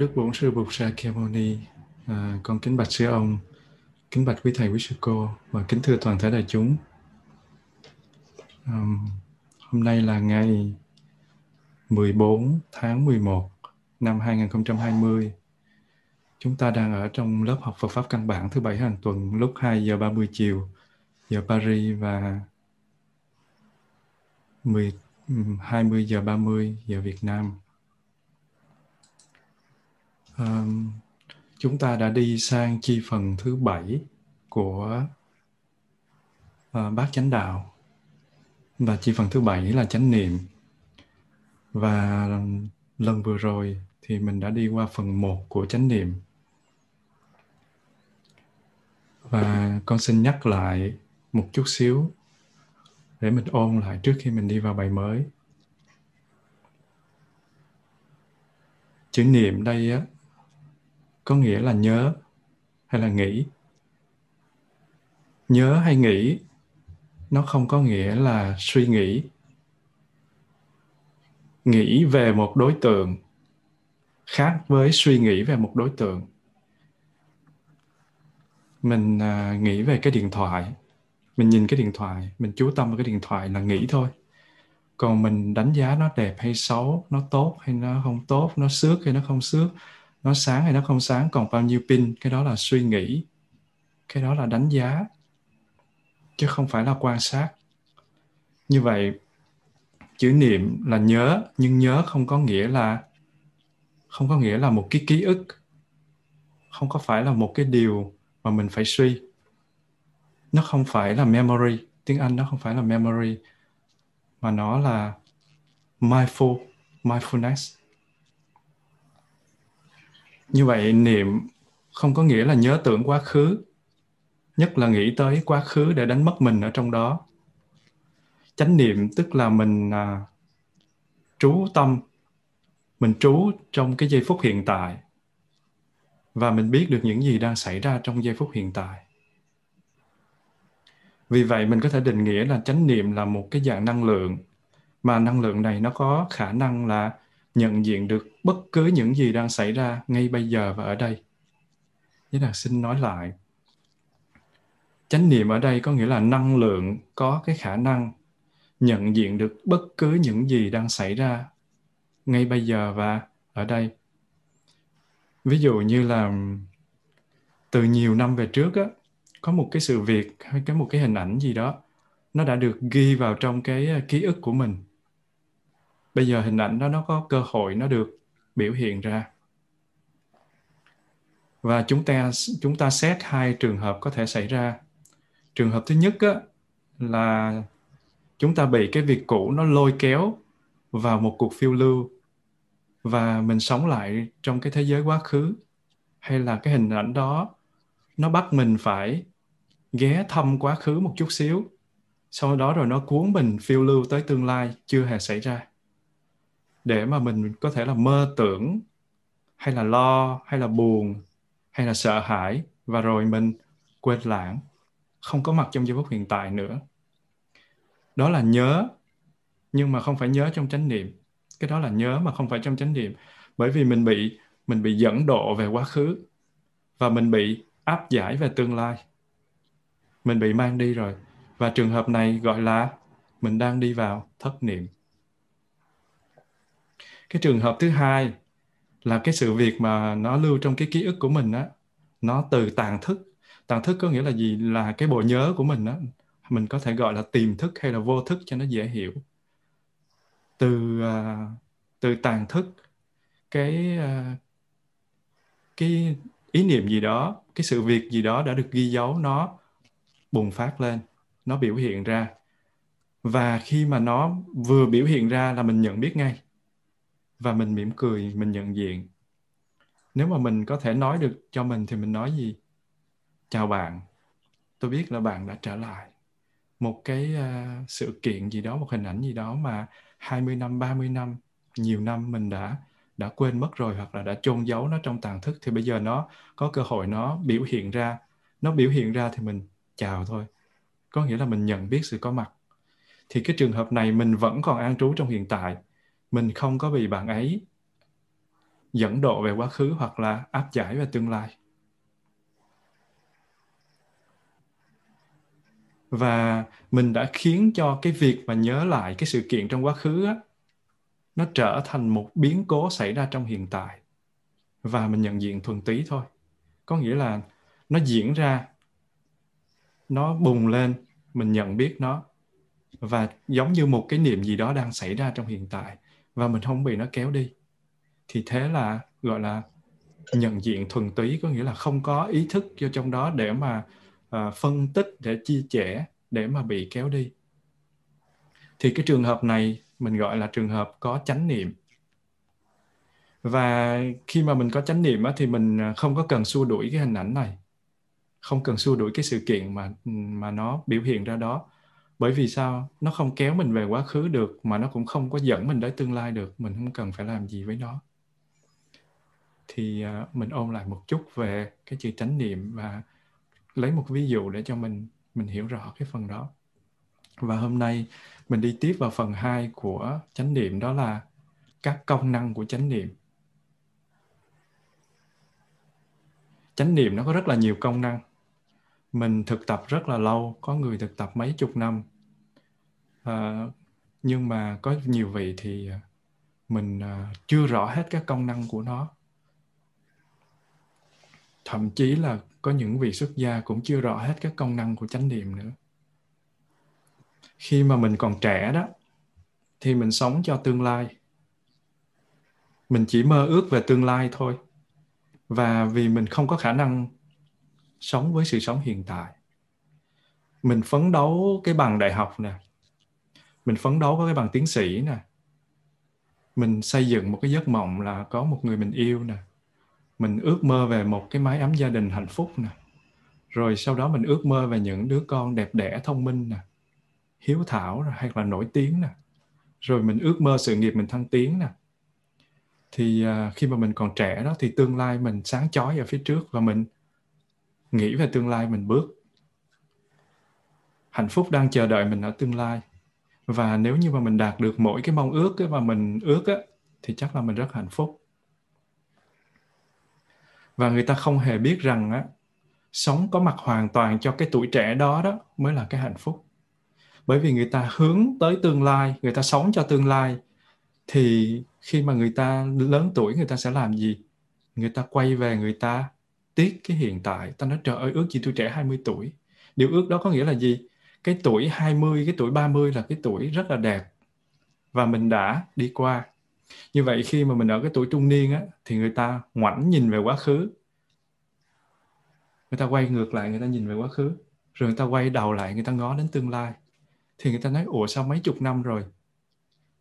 Đức Bổn Sư Bụt Sa Kya Muni. À, con kính bạch sư ông, kính bạch quý thầy quý sư cô và kính thưa toàn thể đại chúng. Um, hôm nay là ngày 14 tháng 11 năm 2020. Chúng ta đang ở trong lớp học Phật pháp căn bản thứ bảy hàng tuần lúc 2 giờ 30 chiều giờ Paris và 10 20 giờ 30 giờ Việt Nam um, chúng ta đã đi sang chi phần thứ bảy của uh, bát chánh đạo. Và chi phần thứ bảy là chánh niệm. Và lần vừa rồi thì mình đã đi qua phần một của chánh niệm. Và con xin nhắc lại một chút xíu để mình ôn lại trước khi mình đi vào bài mới. Chữ niệm đây á có nghĩa là nhớ hay là nghĩ? Nhớ hay nghĩ nó không có nghĩa là suy nghĩ. Nghĩ về một đối tượng khác với suy nghĩ về một đối tượng. Mình à, nghĩ về cái điện thoại. Mình nhìn cái điện thoại mình chú tâm vào cái điện thoại là nghĩ thôi. Còn mình đánh giá nó đẹp hay xấu nó tốt hay nó không tốt nó xước hay nó không xước nó sáng hay nó không sáng, còn bao nhiêu pin, cái đó là suy nghĩ, cái đó là đánh giá, chứ không phải là quan sát. Như vậy, chữ niệm là nhớ, nhưng nhớ không có nghĩa là, không có nghĩa là một cái ký ức. Không có phải là một cái điều mà mình phải suy. Nó không phải là memory, tiếng anh nó không phải là memory, mà nó là mindful, mindfulness như vậy niệm không có nghĩa là nhớ tưởng quá khứ nhất là nghĩ tới quá khứ để đánh mất mình ở trong đó. Chánh niệm tức là mình à, trú tâm mình trú trong cái giây phút hiện tại và mình biết được những gì đang xảy ra trong giây phút hiện tại. Vì vậy mình có thể định nghĩa là chánh niệm là một cái dạng năng lượng mà năng lượng này nó có khả năng là nhận diện được bất cứ những gì đang xảy ra ngay bây giờ và ở đây. Thế là xin nói lại. Chánh niệm ở đây có nghĩa là năng lượng có cái khả năng nhận diện được bất cứ những gì đang xảy ra ngay bây giờ và ở đây. Ví dụ như là từ nhiều năm về trước á, có một cái sự việc hay cái một cái hình ảnh gì đó nó đã được ghi vào trong cái ờ, ký ức của mình bây giờ hình ảnh đó nó có cơ hội nó được biểu hiện ra. Và chúng ta chúng ta xét hai trường hợp có thể xảy ra. Trường hợp thứ nhất á, là chúng ta bị cái việc cũ nó lôi kéo vào một cuộc phiêu lưu và mình sống lại trong cái thế giới quá khứ hay là cái hình ảnh đó nó bắt mình phải ghé thăm quá khứ một chút xíu sau đó rồi nó cuốn mình phiêu lưu tới tương lai chưa hề xảy ra để mà mình có thể là mơ tưởng, hay là lo, hay là buồn, hay là sợ hãi, và rồi mình quên lãng, không có mặt trong giây phút hiện tại nữa. Đó là nhớ, nhưng mà không phải nhớ trong chánh niệm. Cái đó là nhớ mà không phải trong chánh niệm. Bởi vì mình bị mình bị dẫn độ về quá khứ, và mình bị áp giải về tương lai. Mình bị mang đi rồi, và trường hợp này gọi là mình đang đi vào thất niệm cái trường hợp thứ hai là cái sự việc mà nó lưu trong cái ký ức của mình á nó từ tàn thức. Tàn thức có nghĩa là gì? Là cái bộ nhớ của mình á mình có thể gọi là tiềm thức hay là vô thức cho nó dễ hiểu. Từ uh, từ tàn thức cái uh, cái ý niệm gì đó cái sự việc gì đó đã được ghi dấu nó bùng phát lên nó biểu hiện ra. Và khi mà nó vừa biểu hiện ra là mình nhận biết ngay và mình mỉm cười mình nhận diện. Nếu mà mình có thể nói được cho mình thì mình nói gì? Chào bạn. Tôi biết là bạn đã trở lại. Một cái uh, sự kiện gì đó một hình ảnh gì đó mà 20 năm 30 năm nhiều năm mình đã đã quên mất rồi hoặc là đã chôn giấu nó trong tàn thức thì bây giờ nó có cơ hội nó biểu hiện ra. Nó biểu hiện ra thì mình chào thôi. Có nghĩa là mình nhận biết sự có mặt. Thì cái trường hợp này mình vẫn còn an trú trong hiện tại mình không có bị bạn ấy dẫn độ về quá khứ hoặc là áp giải về tương lai. Và mình đã khiến cho cái việc mà nhớ lại cái sự kiện trong quá khứ á, nó trở thành một biến cố xảy ra trong hiện tại. Và mình nhận diện thuần túy thôi. Có nghĩa là nó diễn ra, nó bùng lên, mình nhận biết nó. Và giống như một cái niệm gì đó đang xảy ra trong hiện tại và mình không bị nó kéo đi. Thì thế là gọi là nhận diện thuần túy có nghĩa là không có ý thức vô trong đó để mà uh, phân tích để chia sẻ để mà bị kéo đi. Thì cái trường hợp này mình gọi là trường hợp có chánh niệm. Và khi mà mình có chánh niệm á, thì mình ờ, không có cần xua đuổi cái hình ảnh này. Không cần xua đuổi cái sự kiện mà mà nó biểu hiện ra đó bởi vì sao? Nó không kéo mình về quá khứ được, mà nó cũng không có dẫn mình tới tương lai được. Mình không cần phải làm gì với nó. Thì à, mình ôn lại một chút về cái chữ chánh niệm và lấy một ví dụ để cho mình mình hiểu rõ cái phần đó. Và hôm nay mình đi tiếp vào phần 2 của chánh niệm, đó là các công năng của chánh niệm. Chánh niệm nó có rất là nhiều công năng. Mình thực tập rất là lâu, có người thực tập mấy chục năm à, nhưng mà có nhiều vị thì ờ, mình à, chưa rõ hết các công năng của nó. Thậm chí là có những vị xuất gia cũng chưa rõ hết các công năng của chánh niệm nữa. Khi mà mình còn trẻ đó thì mình sống cho tương lai. Mình chỉ mơ ước về tương lai thôi. Và vì mình không có khả năng sống với sự sống hiện tại. Mình phấn đấu cái bằng đại học nè mình phấn đấu có cái bằng tiến sĩ nè. Mình xây dựng một cái giấc mộng là có một người mình yêu nè. Mình ước mơ về một cái mái ấm gia đình hạnh phúc nè. Rồi sau đó mình ước mơ về những đứa con đẹp đẽ thông minh nè. Hiếu thảo hay là nổi tiếng nè. Rồi mình ước mơ sự nghiệp mình thăng tiến nè. Thì uh, khi mà mình còn trẻ đó thì tương lai mình sáng chói ở phía trước và mình nghĩ về tương lai mình bước. Hạnh phúc đang chờ đợi mình ở tương lai và nếu như mà mình đạt được mỗi cái mong ước mà mình ước á, thì chắc là mình rất hạnh phúc. Và người ta không hề biết rằng á sống có mặt hoàn toàn cho cái tuổi trẻ đó đó mới là cái hạnh phúc. Bởi vì người ta hướng tới tương lai người ta sống cho tương lai thì khi mà người ta lớn tuổi người ta sẽ làm gì? Người ta quay về người ta tiếc cái hiện tại. Ta nói trời ơi ước gì tôi trẻ 20 tuổi. Điều ước đó có nghĩa là gì? Cái tuổi 20 cái tuổi 30 là cái tuổi rất là đẹp và mình đã đi qua. Như vậy khi mà mình ở cái tuổi trung niên á, thì người ta ngoảnh nhìn về quá khứ. Người ta quay ngược lại, người ta nhìn về quá khứ. Rồi người ta quay đầu lại, người ta ngó đến tương lai. Thì người ta nói, ủa, sao mấy chục năm rồi?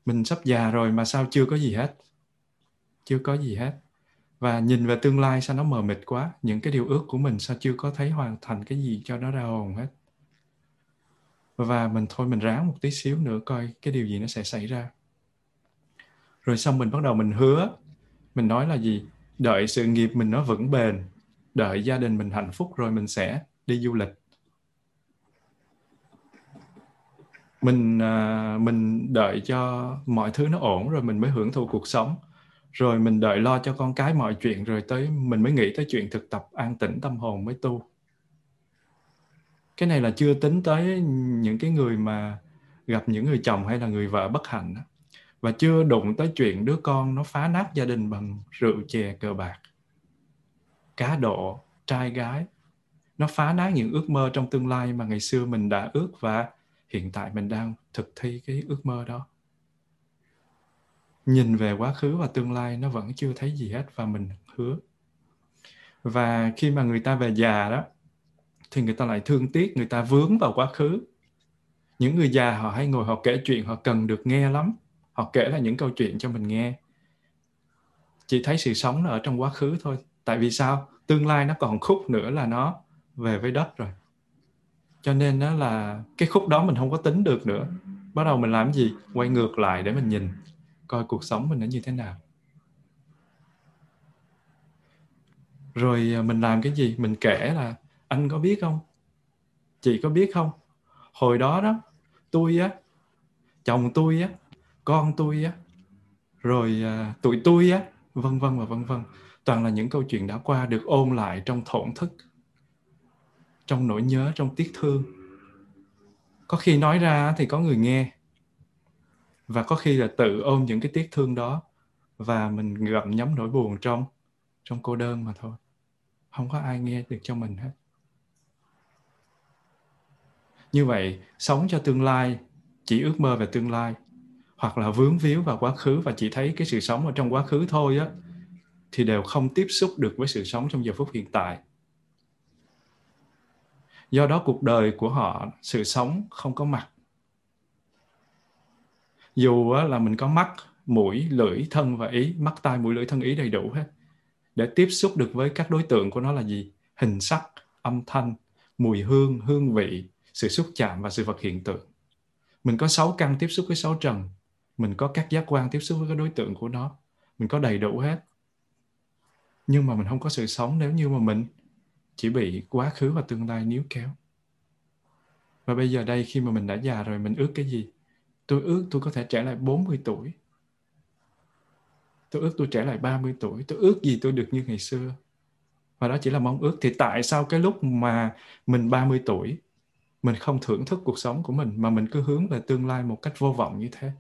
Mình sắp già rồi mà sao chưa có gì hết? Chưa có gì hết. Và nhìn về tương lai sao nó mờ mịt quá. Những cái điều ước của mình sao chưa có thấy hoàn thành cái gì cho nó ra hồn hết? Và mình thôi mình ráng một tí xíu nữa coi cái điều gì nó sẽ xảy ra. Rồi xong mình bắt đầu mình hứa mình nói là gì? Đợi sự nghiệp mình nó vững bền đợi gia đình mình hạnh phúc rồi mình sẽ đi du lịch. Mình à, mình đợi cho mọi thứ nó ổn rồi mình mới hưởng thụ cuộc sống. Rồi mình đợi lo cho con cái mọi chuyện rồi tới mình mới nghĩ tới chuyện thực tập an tĩnh tâm hồn mới tu cái này là chưa tính tới những cái người mà gặp những người chồng hay là người vợ bất hạnh và chưa đụng tới chuyện đứa con nó phá nát gia đình bằng rượu chè cờ bạc. Cá độ, trai gái, nó phá nát những ước mơ trong tương lai mà ngày xưa mình đã ước và hiện tại mình đang thực thi cái ước mơ đó. Nhìn về quá khứ và tương lai nó vẫn chưa thấy gì hết và mình hứa. Và khi mà người ta về già đó thì người ta lại thương tiếc, người ta vướng vào quá khứ. Những người già họ hay ngồi họ kể chuyện, họ cần được nghe lắm. Họ kể là những câu chuyện cho mình nghe. Chỉ thấy sự sống nó ở trong quá khứ thôi. Tại vì sao? Tương lai nó còn khúc nữa là nó về với đất rồi. Cho nên đó là cái khúc đó mình không có tính được nữa. Bắt đầu mình làm gì? Quay ngược lại để mình nhìn, coi cuộc sống mình nó như thế nào. Rồi à, mình làm cái gì? Mình kể là anh có biết không? Chị có biết không? Hồi đó đó tôi á chồng tôi á con tôi á rồi à, tụi tôi á vân vân và vân vân. Toàn là những câu chuyện đã qua được ôn lại trong thổn thức trong nỗi nhớ trong tiếc thương. Có khi nói ra thì có người nghe và có khi là tự ôm những cái tiếc thương đó và mình gặm nhấm nỗi buồn trong trong cô đơn mà thôi. Không có ai nghe được cho mình hết như vậy, sống cho tương lai, chỉ ước mơ về tương lai, hoặc là vướng víu vào quá khứ và chỉ thấy cái sự sống ở trong quá khứ thôi á, thì đều không tiếp xúc được với sự sống trong giờ phút hiện tại. Do đó cuộc đời của họ, sự sống không có mặt. Dù là mình có mắt, mũi, lưỡi, thân và ý, mắt, tai, mũi, lưỡi, thân, ý đầy đủ hết, để tiếp xúc được với các đối tượng của nó là gì? Hình sắc, âm thanh, mùi hương hương vị sự xúc chạm và sự vật hiện tượng. Mình có sáu căn tiếp xúc với sáu trần. Mình có các giác quan tiếp xúc với các đối tượng của nó. Mình có đầy đủ hết. Nhưng mà mình không có sự sống nếu như mà mình chỉ bị quá khứ và tương lai níu kéo. Và bây giờ đây khi mà mình đã già rồi, mình ước cái gì? Tôi ước tôi có thể trẻ lại 40 tuổi. Tôi ước tôi trẻ lại 30 tuổi. Tôi ước gì tôi được như ngày xưa. Và đó chỉ là mong ước. Thì tại sao cái lúc mà mình 30 tuổi mình không thưởng thức cuộc sống của mình mà mình cứ hướng về tương lai một cách vô vọng như thế.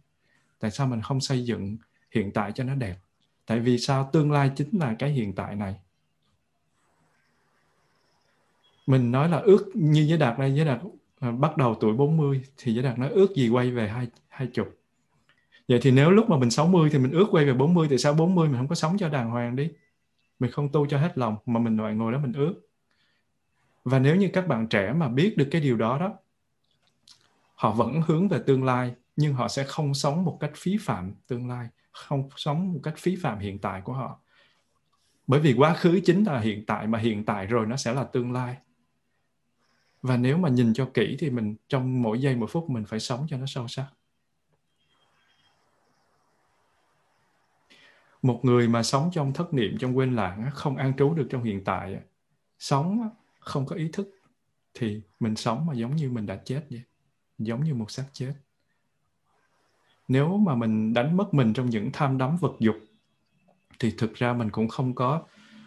Tại sao mình không xây dựng hiện tại cho nó đẹp? Tại vì sao tương lai chính là cái hiện tại này? Mình nói là ước như giới đạt đây giới đạt à, bắt đầu tuổi 40 thì giới đạt nói ước gì quay về hai hai chục. Vậy thì nếu lúc mà mình 60 thì mình ước quay về 40 thì sao 40 mình không có sống cho đàng hoàng đi? Mình không tu cho hết lòng mà mình lại ngồi đó mình ước và nếu như các bạn trẻ mà biết được cái điều đó đó, họ vẫn hướng về tương lai, nhưng họ sẽ không sống một cách phí phạm tương lai, không sống một cách phí phạm hiện tại của họ. Bởi vì quá khứ chính là hiện tại, mà hiện tại rồi nó sẽ là tương lai. Và nếu mà nhìn cho kỹ thì mình, trong mỗi giây mỗi phút mình phải sống cho nó sâu sắc. Một người mà sống trong thất niệm, trong quên lãng không an trú được trong hiện tại sống không có ý thức, thì mình sống mà giống như mình đã chết vậy. Giống như một xác chết. Nếu mà mình đánh mất mình trong những tham đắm vật dục, thì thực ra mình cũng không có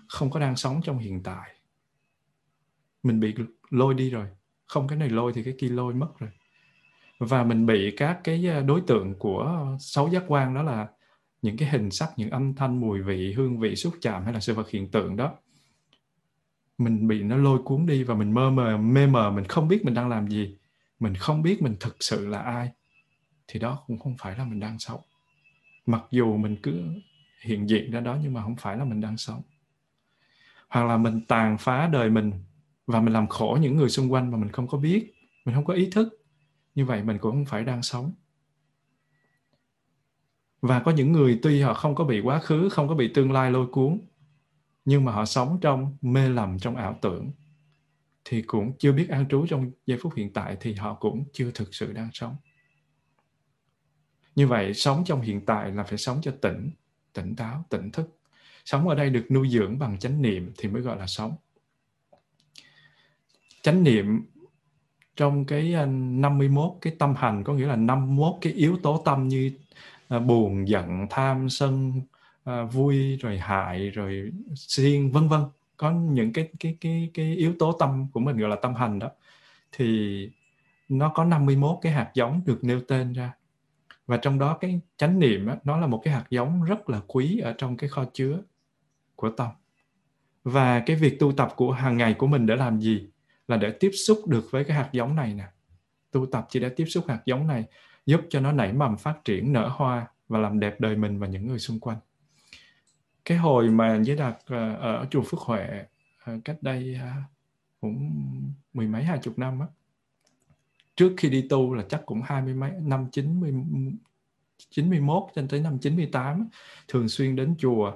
không có đang sống trong hiện tại. Mình bị lôi đi rồi. Không, cái này lôi thì cái kia lôi mất rồi. Và mình bị các cái à, đối tượng của sáu giác quan đó là những cái hình sắc, những âm thanh, mùi vị, hương vị, xúc chạm hay là sự vật hiện tượng đó mình bị nó lôi cuốn đi và mình mơ mờ, mê mờ, mình không biết mình đang làm gì, mình không biết mình thực sự là ai, thì đó cũng không phải là mình đang sống. Mặc dù mình cứ hiện diện ra đó nhưng mà không phải là mình đang sống. Hoặc là mình tàn phá đời mình và mình làm khổ những người xung quanh mà mình không có biết, mình không có ý thức, như vậy mình cũng không phải đang sống. Và có những người tuy họ không có bị quá khứ, không có bị tương lai lôi cuốn nhưng mà họ sống trong mê lầm trong ảo tưởng, thì cũng chưa biết an trú trong giây phút hiện tại thì họ cũng chưa thực sự đang sống. Như vậy, sống trong hiện tại là phải sống cho tỉnh tỉnh táo, tỉnh thức. Sống ở đây được nuôi dưỡng bằng chánh niệm thì mới gọi là sống. Chánh niệm trong cái à, 51 cái tâm hành có nghĩa là 51 cái yếu tố tâm như à, buồn, giận, tham, sân à, vui rồi hại rồi siêng vân vân. Có những cái cái cái cái yếu tố tâm của mình gọi là tâm hành đó thì nó có 51 cái hạt giống được nêu tên ra. Và trong đó cái chánh niệm á, nó là một cái hạt giống rất là quý ở trong cái kho chứa của tâm. Và cái việc tu tập của hàng ngày của mình để làm gì? Là để tiếp xúc được với cái hạt giống này nè. Tu tập chỉ để tiếp xúc hạt giống này giúp cho nó nảy mầm phát triển nở hoa và làm đẹp đời mình và những người xung quanh cái hồi mà với đạt à, ở chùa Phước Huệ à, cách đây à, cũng mười mấy, hai chục năm á, trước khi đi tu là chắc cũng hai mươi mấy, năm chín mươi chín mươi mốt cho tới năm 98 thường xuyên đến chùa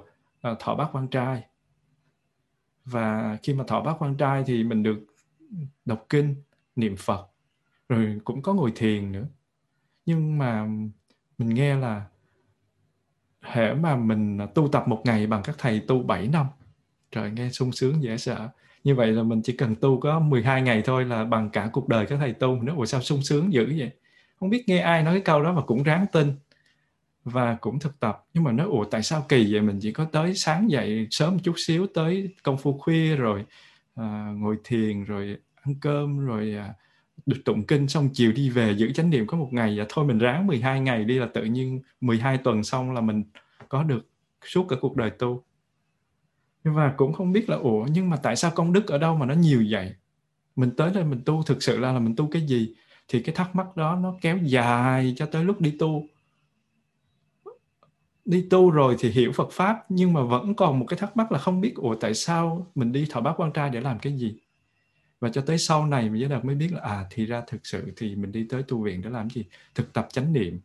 thọ bát quan trai. Và khi mà thọ bát quan trai thì mình được đọc kinh, niệm phật, rồi cũng có ngồi thiền nữa. Nhưng mà mình nghe là hễ mà mình tu tập một ngày bằng các thầy tu 7 năm. Trời nghe sung sướng dễ sợ. Như vậy là mình chỉ cần tu có 12 ngày thôi là bằng cả cuộc đời các thầy tu. Nữa ủa sao sung sướng dữ vậy? Không biết nghe ai nói cái câu đó mà cũng ráng tin và cũng thực tập. Nhưng mà nói ủa tại sao kỳ vậy? Mình chỉ có tới sáng dậy sớm một chút xíu tới công phu khuya rồi à, ngồi thiền rồi ăn cơm rồi à, được tụng kinh xong chiều đi về giữ chánh niệm có một ngày và thôi mình ráng 12 ngày đi là tự nhiên 12 tuần xong là mình có được suốt cả cuộc đời tu. Và cũng không biết là, ủa, nhưng mà tại sao công đức ở đâu mà nó nhiều vậy? Mình tới đây mình tu thực sự là là mình tu cái gì? Thì cái thắc mắc đó nó kéo dài cho tới lúc đi tu. Đi tu rồi thì hiểu Phật pháp, nhưng mà vẫn còn một cái thắc mắc là không biết, ủa, tại sao mình đi thọ bát quan trai để làm cái gì? Và cho tới sau này mình mới biết là à thì ra thực sự thì mình đi tới tu viện để làm gì? Thực tập chánh niệm.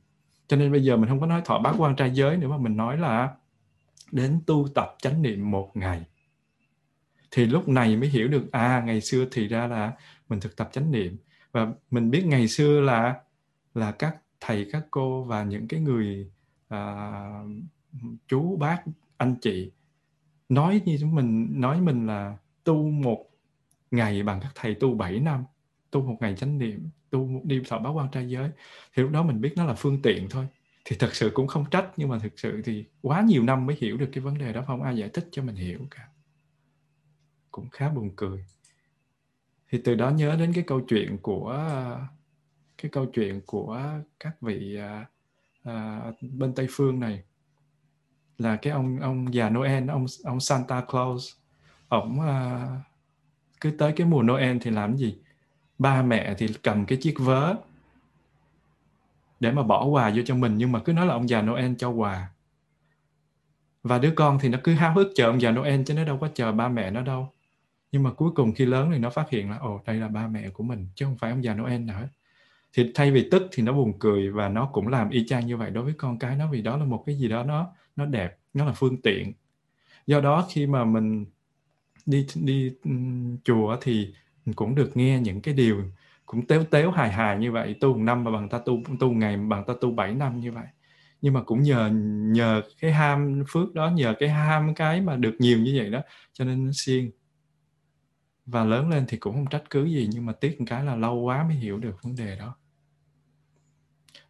Cho nên bây giờ mình không có nói thọ bát quan trai giới nữa mà mình nói là đến tu tập chánh niệm một ngày. Thì lúc này mới hiểu được à ngày xưa thì ra là mình thực tập chánh niệm. Và mình biết ngày xưa là là các thầy các cô và những cái người à, chú bác anh chị nói như chúng mình nói mình là tu một ngày bằng các thầy tu 7 năm tu một ngày chánh niệm tu đi thọ báo quan trai giới. Thì lúc đó mình biết nó là phương tiện thôi. Thì thật sự cũng không trách nhưng mà thực sự thì quá nhiều năm mới hiểu được cái vấn đề đó không ai giải thích cho mình hiểu cả. Cũng khá buồn cười. Thì từ đó nhớ đến cái câu chuyện của cái câu chuyện của các vị à, à, bên tây phương này. Là cái ông ông già Noel ông ông Santa Claus. Ông à, cứ tới cái mùa Noel thì làm gì? Ba mẹ thì cầm cái chiếc vớ để mà bỏ quà vô cho mình, nhưng mà cứ nói là ông già Noel cho quà. Và đứa con thì nó cứ háo hức chờ ông già Noel chứ nó đâu có chờ ba mẹ nó đâu. Nhưng mà cuối cùng khi lớn thì nó phát hiện là, ồ, đây là ba mẹ của mình, chứ không phải ông già Noel nào hết thì thay vì tức thì nó buồn cười và nó cũng làm y chang như vậy đối với con cái nó, vì đó là một cái gì đó nó nó đẹp, nó là phương tiện. Do đó khi mà mình đi đi ừ, chùa thì cũng được nghe những cái điều cũng téo téo, hài hài như vậy, tu một năm mà bằng ta tu tu ngày bằng ta tu 7 năm như vậy. Nhưng mà cũng nhờ nhờ cái ham phước đó, nhờ cái ham cái mà được nhiều như vậy đó, cho nên nó siêng. Và lớn lên thì cũng không trách cứ gì, nhưng mà tiếc một cái là lâu quá mới hiểu được vấn đề đó.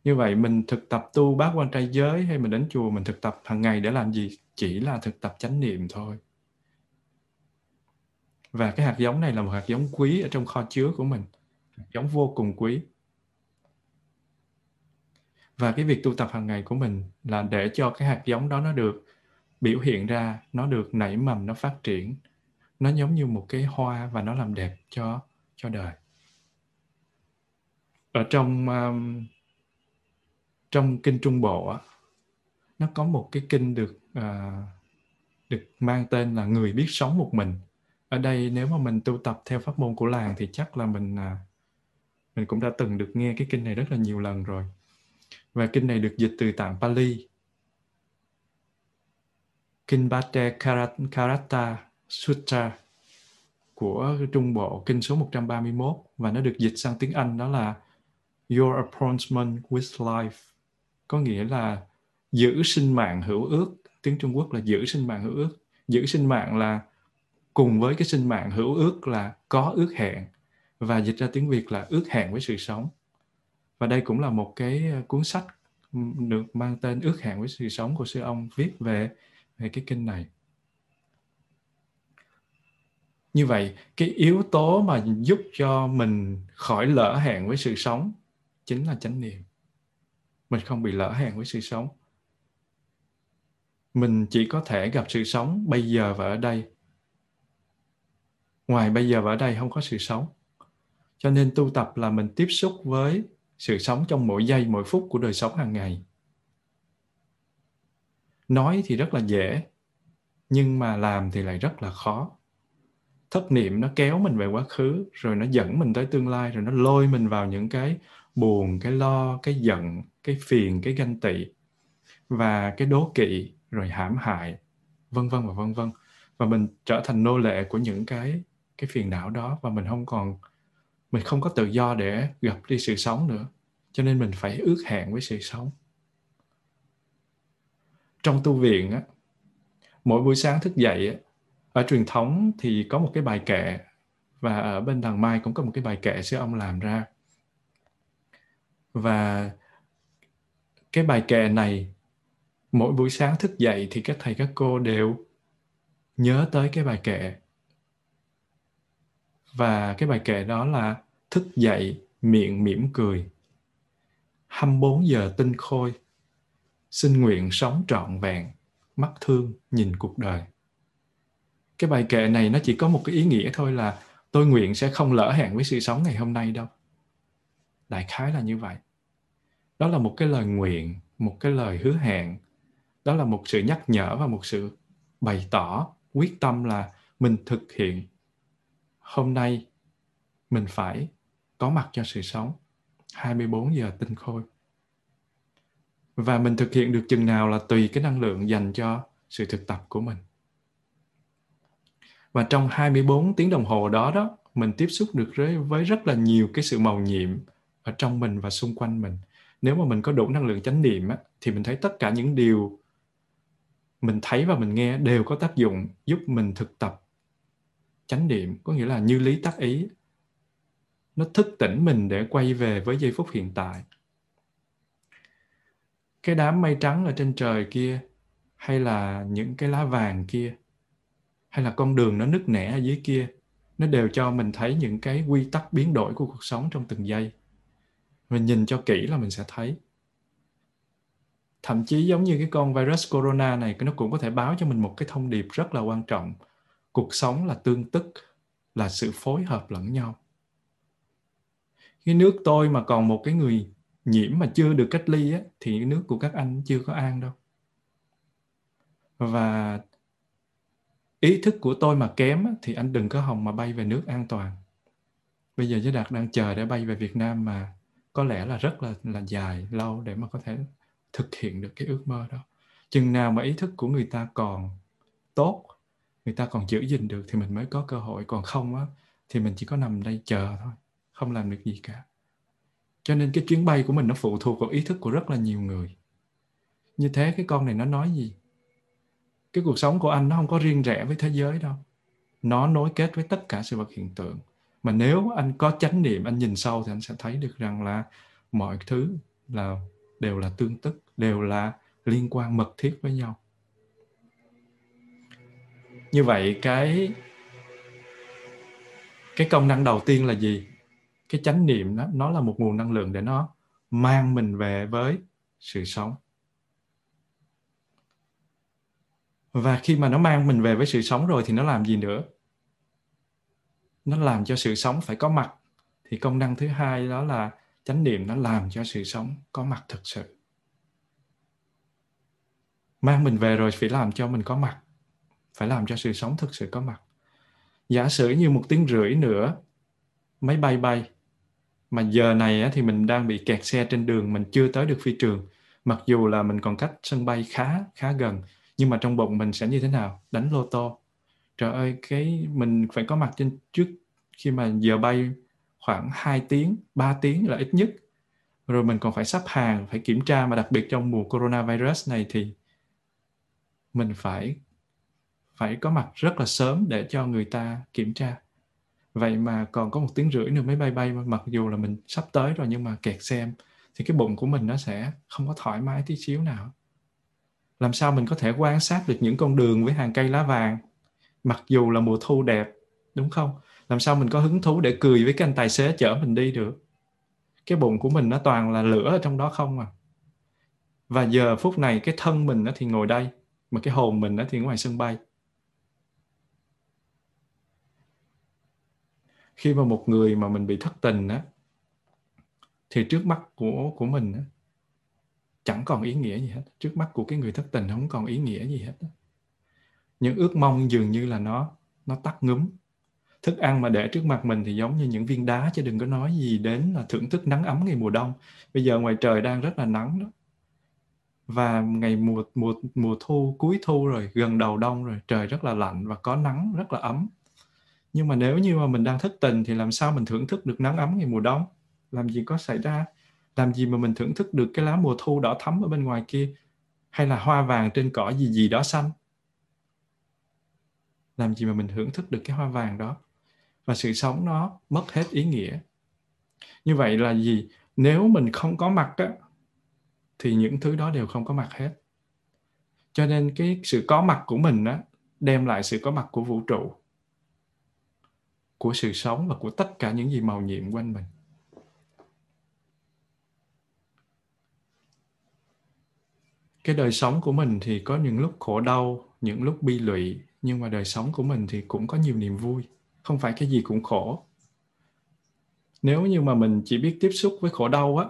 Như vậy mình thực tập tu bát quan trai giới hay mình đến chùa mình thực tập hàng ngày để làm gì? Chỉ là thực tập chánh niệm thôi và cái hạt giống này là một hạt giống quý ở trong kho chứa của mình. Hạt giống vô cùng quý. Và cái việc tu tập hàng ngày của mình là để cho cái hạt giống đó nó được biểu hiện ra nó được nảy mầm nó phát triển. Nó giống như một cái hoa và nó làm đẹp cho cho đời. Ở trong um, trong kinh Trung Bộ nó có một cái kinh được uh, được mang tên là người biết sống một mình ở đây nếu mà mình tu tập theo pháp môn của làng thì chắc là mình à, mình cũng đã từng được nghe cái kinh này rất là nhiều lần rồi. Và kinh này được dịch từ tạng Pali. Kinh Bate Karata Sutra của Trung Bộ, kinh số 131 và nó được dịch sang tiếng Anh, đó là Your appointment with life. Có nghĩa là giữ sinh mạng hữu ước. Tiếng Trung Quốc là giữ sinh mạng hữu ước. Giữ sinh mạng là cùng với cái sinh mạng hữu ước là có ước hẹn, và dịch ra tiếng Việt là ước hẹn với sự sống. Và đây cũng là một cái ờ, cuốn sách được mang tên ước hẹn với sự sống của sư ông viết về về cái kinh này. Như vậy, cái yếu tố mà giúp cho mình khỏi lỡ hẹn với sự sống chính là chánh niệm. Mình không bị lỡ hẹn với sự sống. Mình chỉ có thể gặp sự sống bây giờ và ở đây ngoài bây giờ và ở đây không có sự sống. Cho nên tu tập là mình tiếp xúc với sự sống trong mỗi giây, mỗi phút của đời sống hàng ngày. Nói thì rất là dễ, nhưng mà làm thì lại rất là khó. Thất niệm nó kéo mình về quá khứ, rồi nó dẫn mình tới tương lai, rồi nó lôi mình vào những cái buồn, cái lo, cái giận, cái phiền, cái ganh tị, và cái đố kỵ, rồi hãm hại, vân vân và vân vân. Và mình trở thành nô lệ của những cái cái phiền não đó và mình không còn mình không có tự do để gặp đi sự sống nữa. Cho nên mình phải ước hẹn với sự sống. Trong tu viện á mỗi buổi sáng thức dậy á, ở truyền thống thì có một cái bài kệ và ở bên đằng mai cũng có một cái bài kệ sư ông làm ra. Và cái bài kệ này mỗi buổi sáng thức dậy thì các thầy các cô đều nhớ tới cái bài kệ và cái bài kệ đó là thức dậy miệng mỉm cười. 24 giờ tinh khôi. Xin nguyện sống trọn vẹn. Mắt thương nhìn cuộc đời. Cái bài kệ này nó chỉ có một cái ý nghĩa thôi là tôi nguyện sẽ không lỡ hẹn với sự sống ngày hôm nay đâu. Đại khái là như vậy. Đó là một cái lời nguyện, một cái lời hứa hẹn. Đó là một sự nhắc nhở và một sự bày tỏ quyết tâm là mình thực hiện hôm nay mình phải có mặt cho sự sống. 24 giờ tinh khôi. Và mình thực hiện được chừng nào là tùy cái năng lượng dành cho sự thực tập của mình. Và trong 24 tiếng đồng hồ đó đó mình tiếp xúc được với, với rất là nhiều cái sự màu nhiệm ở trong mình và xung quanh mình. Nếu mà mình có đủ năng lượng chánh niệm á, thì mình thấy tất cả những điều mình thấy và mình nghe đều có tác dụng giúp mình thực tập chánh niệm, có nghĩa là như lý tác ý. Nó thức tỉnh mình để quay về với giây phút hiện tại. Cái đám mây trắng ở trên trời kia, hay là những cái lá vàng kia, hay là con đường nó nứt nẻ ở dưới kia, nó đều cho mình thấy những cái quy tắc biến đổi của cuộc sống trong từng giây. Mình nhìn cho kỹ là mình sẽ thấy. Thậm chí giống như cái con virus corona này, nó cũng có thể báo cho mình một cái thông điệp rất là quan trọng cuộc sống là tương tức là sự phối hợp lẫn nhau. Cái nước tôi mà còn một cái người nhiễm mà chưa được cách ly á, thì nước của các anh chưa có an đâu. Và ý thức của tôi mà kém á, thì anh đừng có hòng mà bay về nước an toàn. Bây giờ giới đạt đang chờ để bay về việt nam mà có lẽ là rất là là dài lâu để mà có thể thực hiện được cái ước mơ đó. Chừng nào mà ý thức của người ta còn tốt người ta còn giữ gìn được thì mình mới có cơ hội, còn không á, thì mình chỉ có nằm đây chờ thôi, không làm được gì cả. Cho nên cái chuyến bay của mình nó phụ thuộc vào ý thức của rất là nhiều người. Như thế cái con này nó nói gì? Cái cuộc sống của anh nó không có riêng rẽ với thế giới đâu. Nó nối kết với tất cả sự vật hiện tượng. Mà nếu anh có chánh niệm, anh nhìn sâu thì anh sẽ thấy được rằng là mọi thứ là, đều là tương tức, đều là liên quan mật thiết với nhau như vậy cái cái công năng đầu tiên là gì? Cái chánh niệm đó, nó là một nguồn năng lượng để nó mang mình về với sự sống. Và khi mà nó mang mình về với sự sống rồi thì nó làm gì nữa? Nó làm cho sự sống phải có mặt. Thì công năng thứ hai đó là chánh niệm nó làm cho sự sống có mặt thực sự. Mang mình về rồi phải làm cho mình có mặt phải làm cho sự sống thực sự có mặt. Giả sử như một tiếng rưỡi nữa, máy bay bay, mà giờ này thì mình đang bị kẹt xe trên đường, mình chưa tới được phi trường. Mặc dù là mình còn cách sân bay khá khá gần, nhưng mà trong bụng mình sẽ như thế nào? Đánh lô tô. Trời ơi, cái mình phải có mặt trên trước khi mà giờ bay khoảng 2 tiếng 3 tiếng là ít nhất. Rồi mình còn phải sắp hàng, phải kiểm tra mà đặc biệt trong mùa coronavirus này thì mình phải phải có mặt rất là sớm để cho người ta kiểm tra. Vậy mà còn có một tiếng rưỡi nữa mới bay bay, mặc dù là mình sắp tới rồi nhưng mà kẹt xem thì cái bụng của mình nó sẽ không có thoải mái tí xíu nào. Làm sao mình có thể quan sát được những con đường với hàng cây lá vàng, mặc dù là mùa thu đẹp, đúng không? Làm sao mình có hứng thú để cười với cái anh tài xế chở mình đi được? Cái bụng của mình nó toàn là lửa ở trong đó không à. Và giờ phút này cái thân mình nó thì ngồi đây, mà cái hồn mình nó thì ngoài sân bay. Khi mà một người mà mình bị thất tình á thì trước mắt của của mình á, chẳng còn ý nghĩa gì hết. Trước mắt của cái người thất tình không còn ý nghĩa gì hết những ước mong dường như là nó nó tắt ngấm thức ăn mà để trước mặt mình thì giống như những viên đá chứ đừng có nói gì đến là thưởng thức nắng ấm ngày mùa đông. Bây giờ ngoài trời đang rất là nắng đó. Và ngày mùa mùa mùa thu cuối thu rồi gần đầu đông rồi trời rất là lạnh và có nắng rất là ấm nhưng mà nếu như mà mình đang thất tình thì làm sao mình thưởng thức được nắng ấm ngày mùa đông? Làm gì có xảy ra? Làm gì mà mình thưởng thức được cái lá mùa thu đỏ thắm ở bên ngoài kia? Hay là hoa vàng trên cỏ gì gì đó xanh? Làm gì mà mình thưởng thức được cái hoa vàng đó? Và sự sống nó mất hết ý nghĩa. Như vậy là gì? Nếu mình không có mặt á, thì những thứ đó đều không có mặt hết. Cho nên cái sự có mặt của mình á, đem lại sự có mặt của vũ trụ của sự sống và của tất cả những gì màu nhiệm quanh mình. Cái đời sống của mình thì có những lúc khổ đau những lúc bi lụy nhưng mà đời sống của mình thì cũng có nhiều niềm vui. Không phải cái gì cũng khổ. Nếu như mà mình chỉ biết tiếp xúc với khổ đau á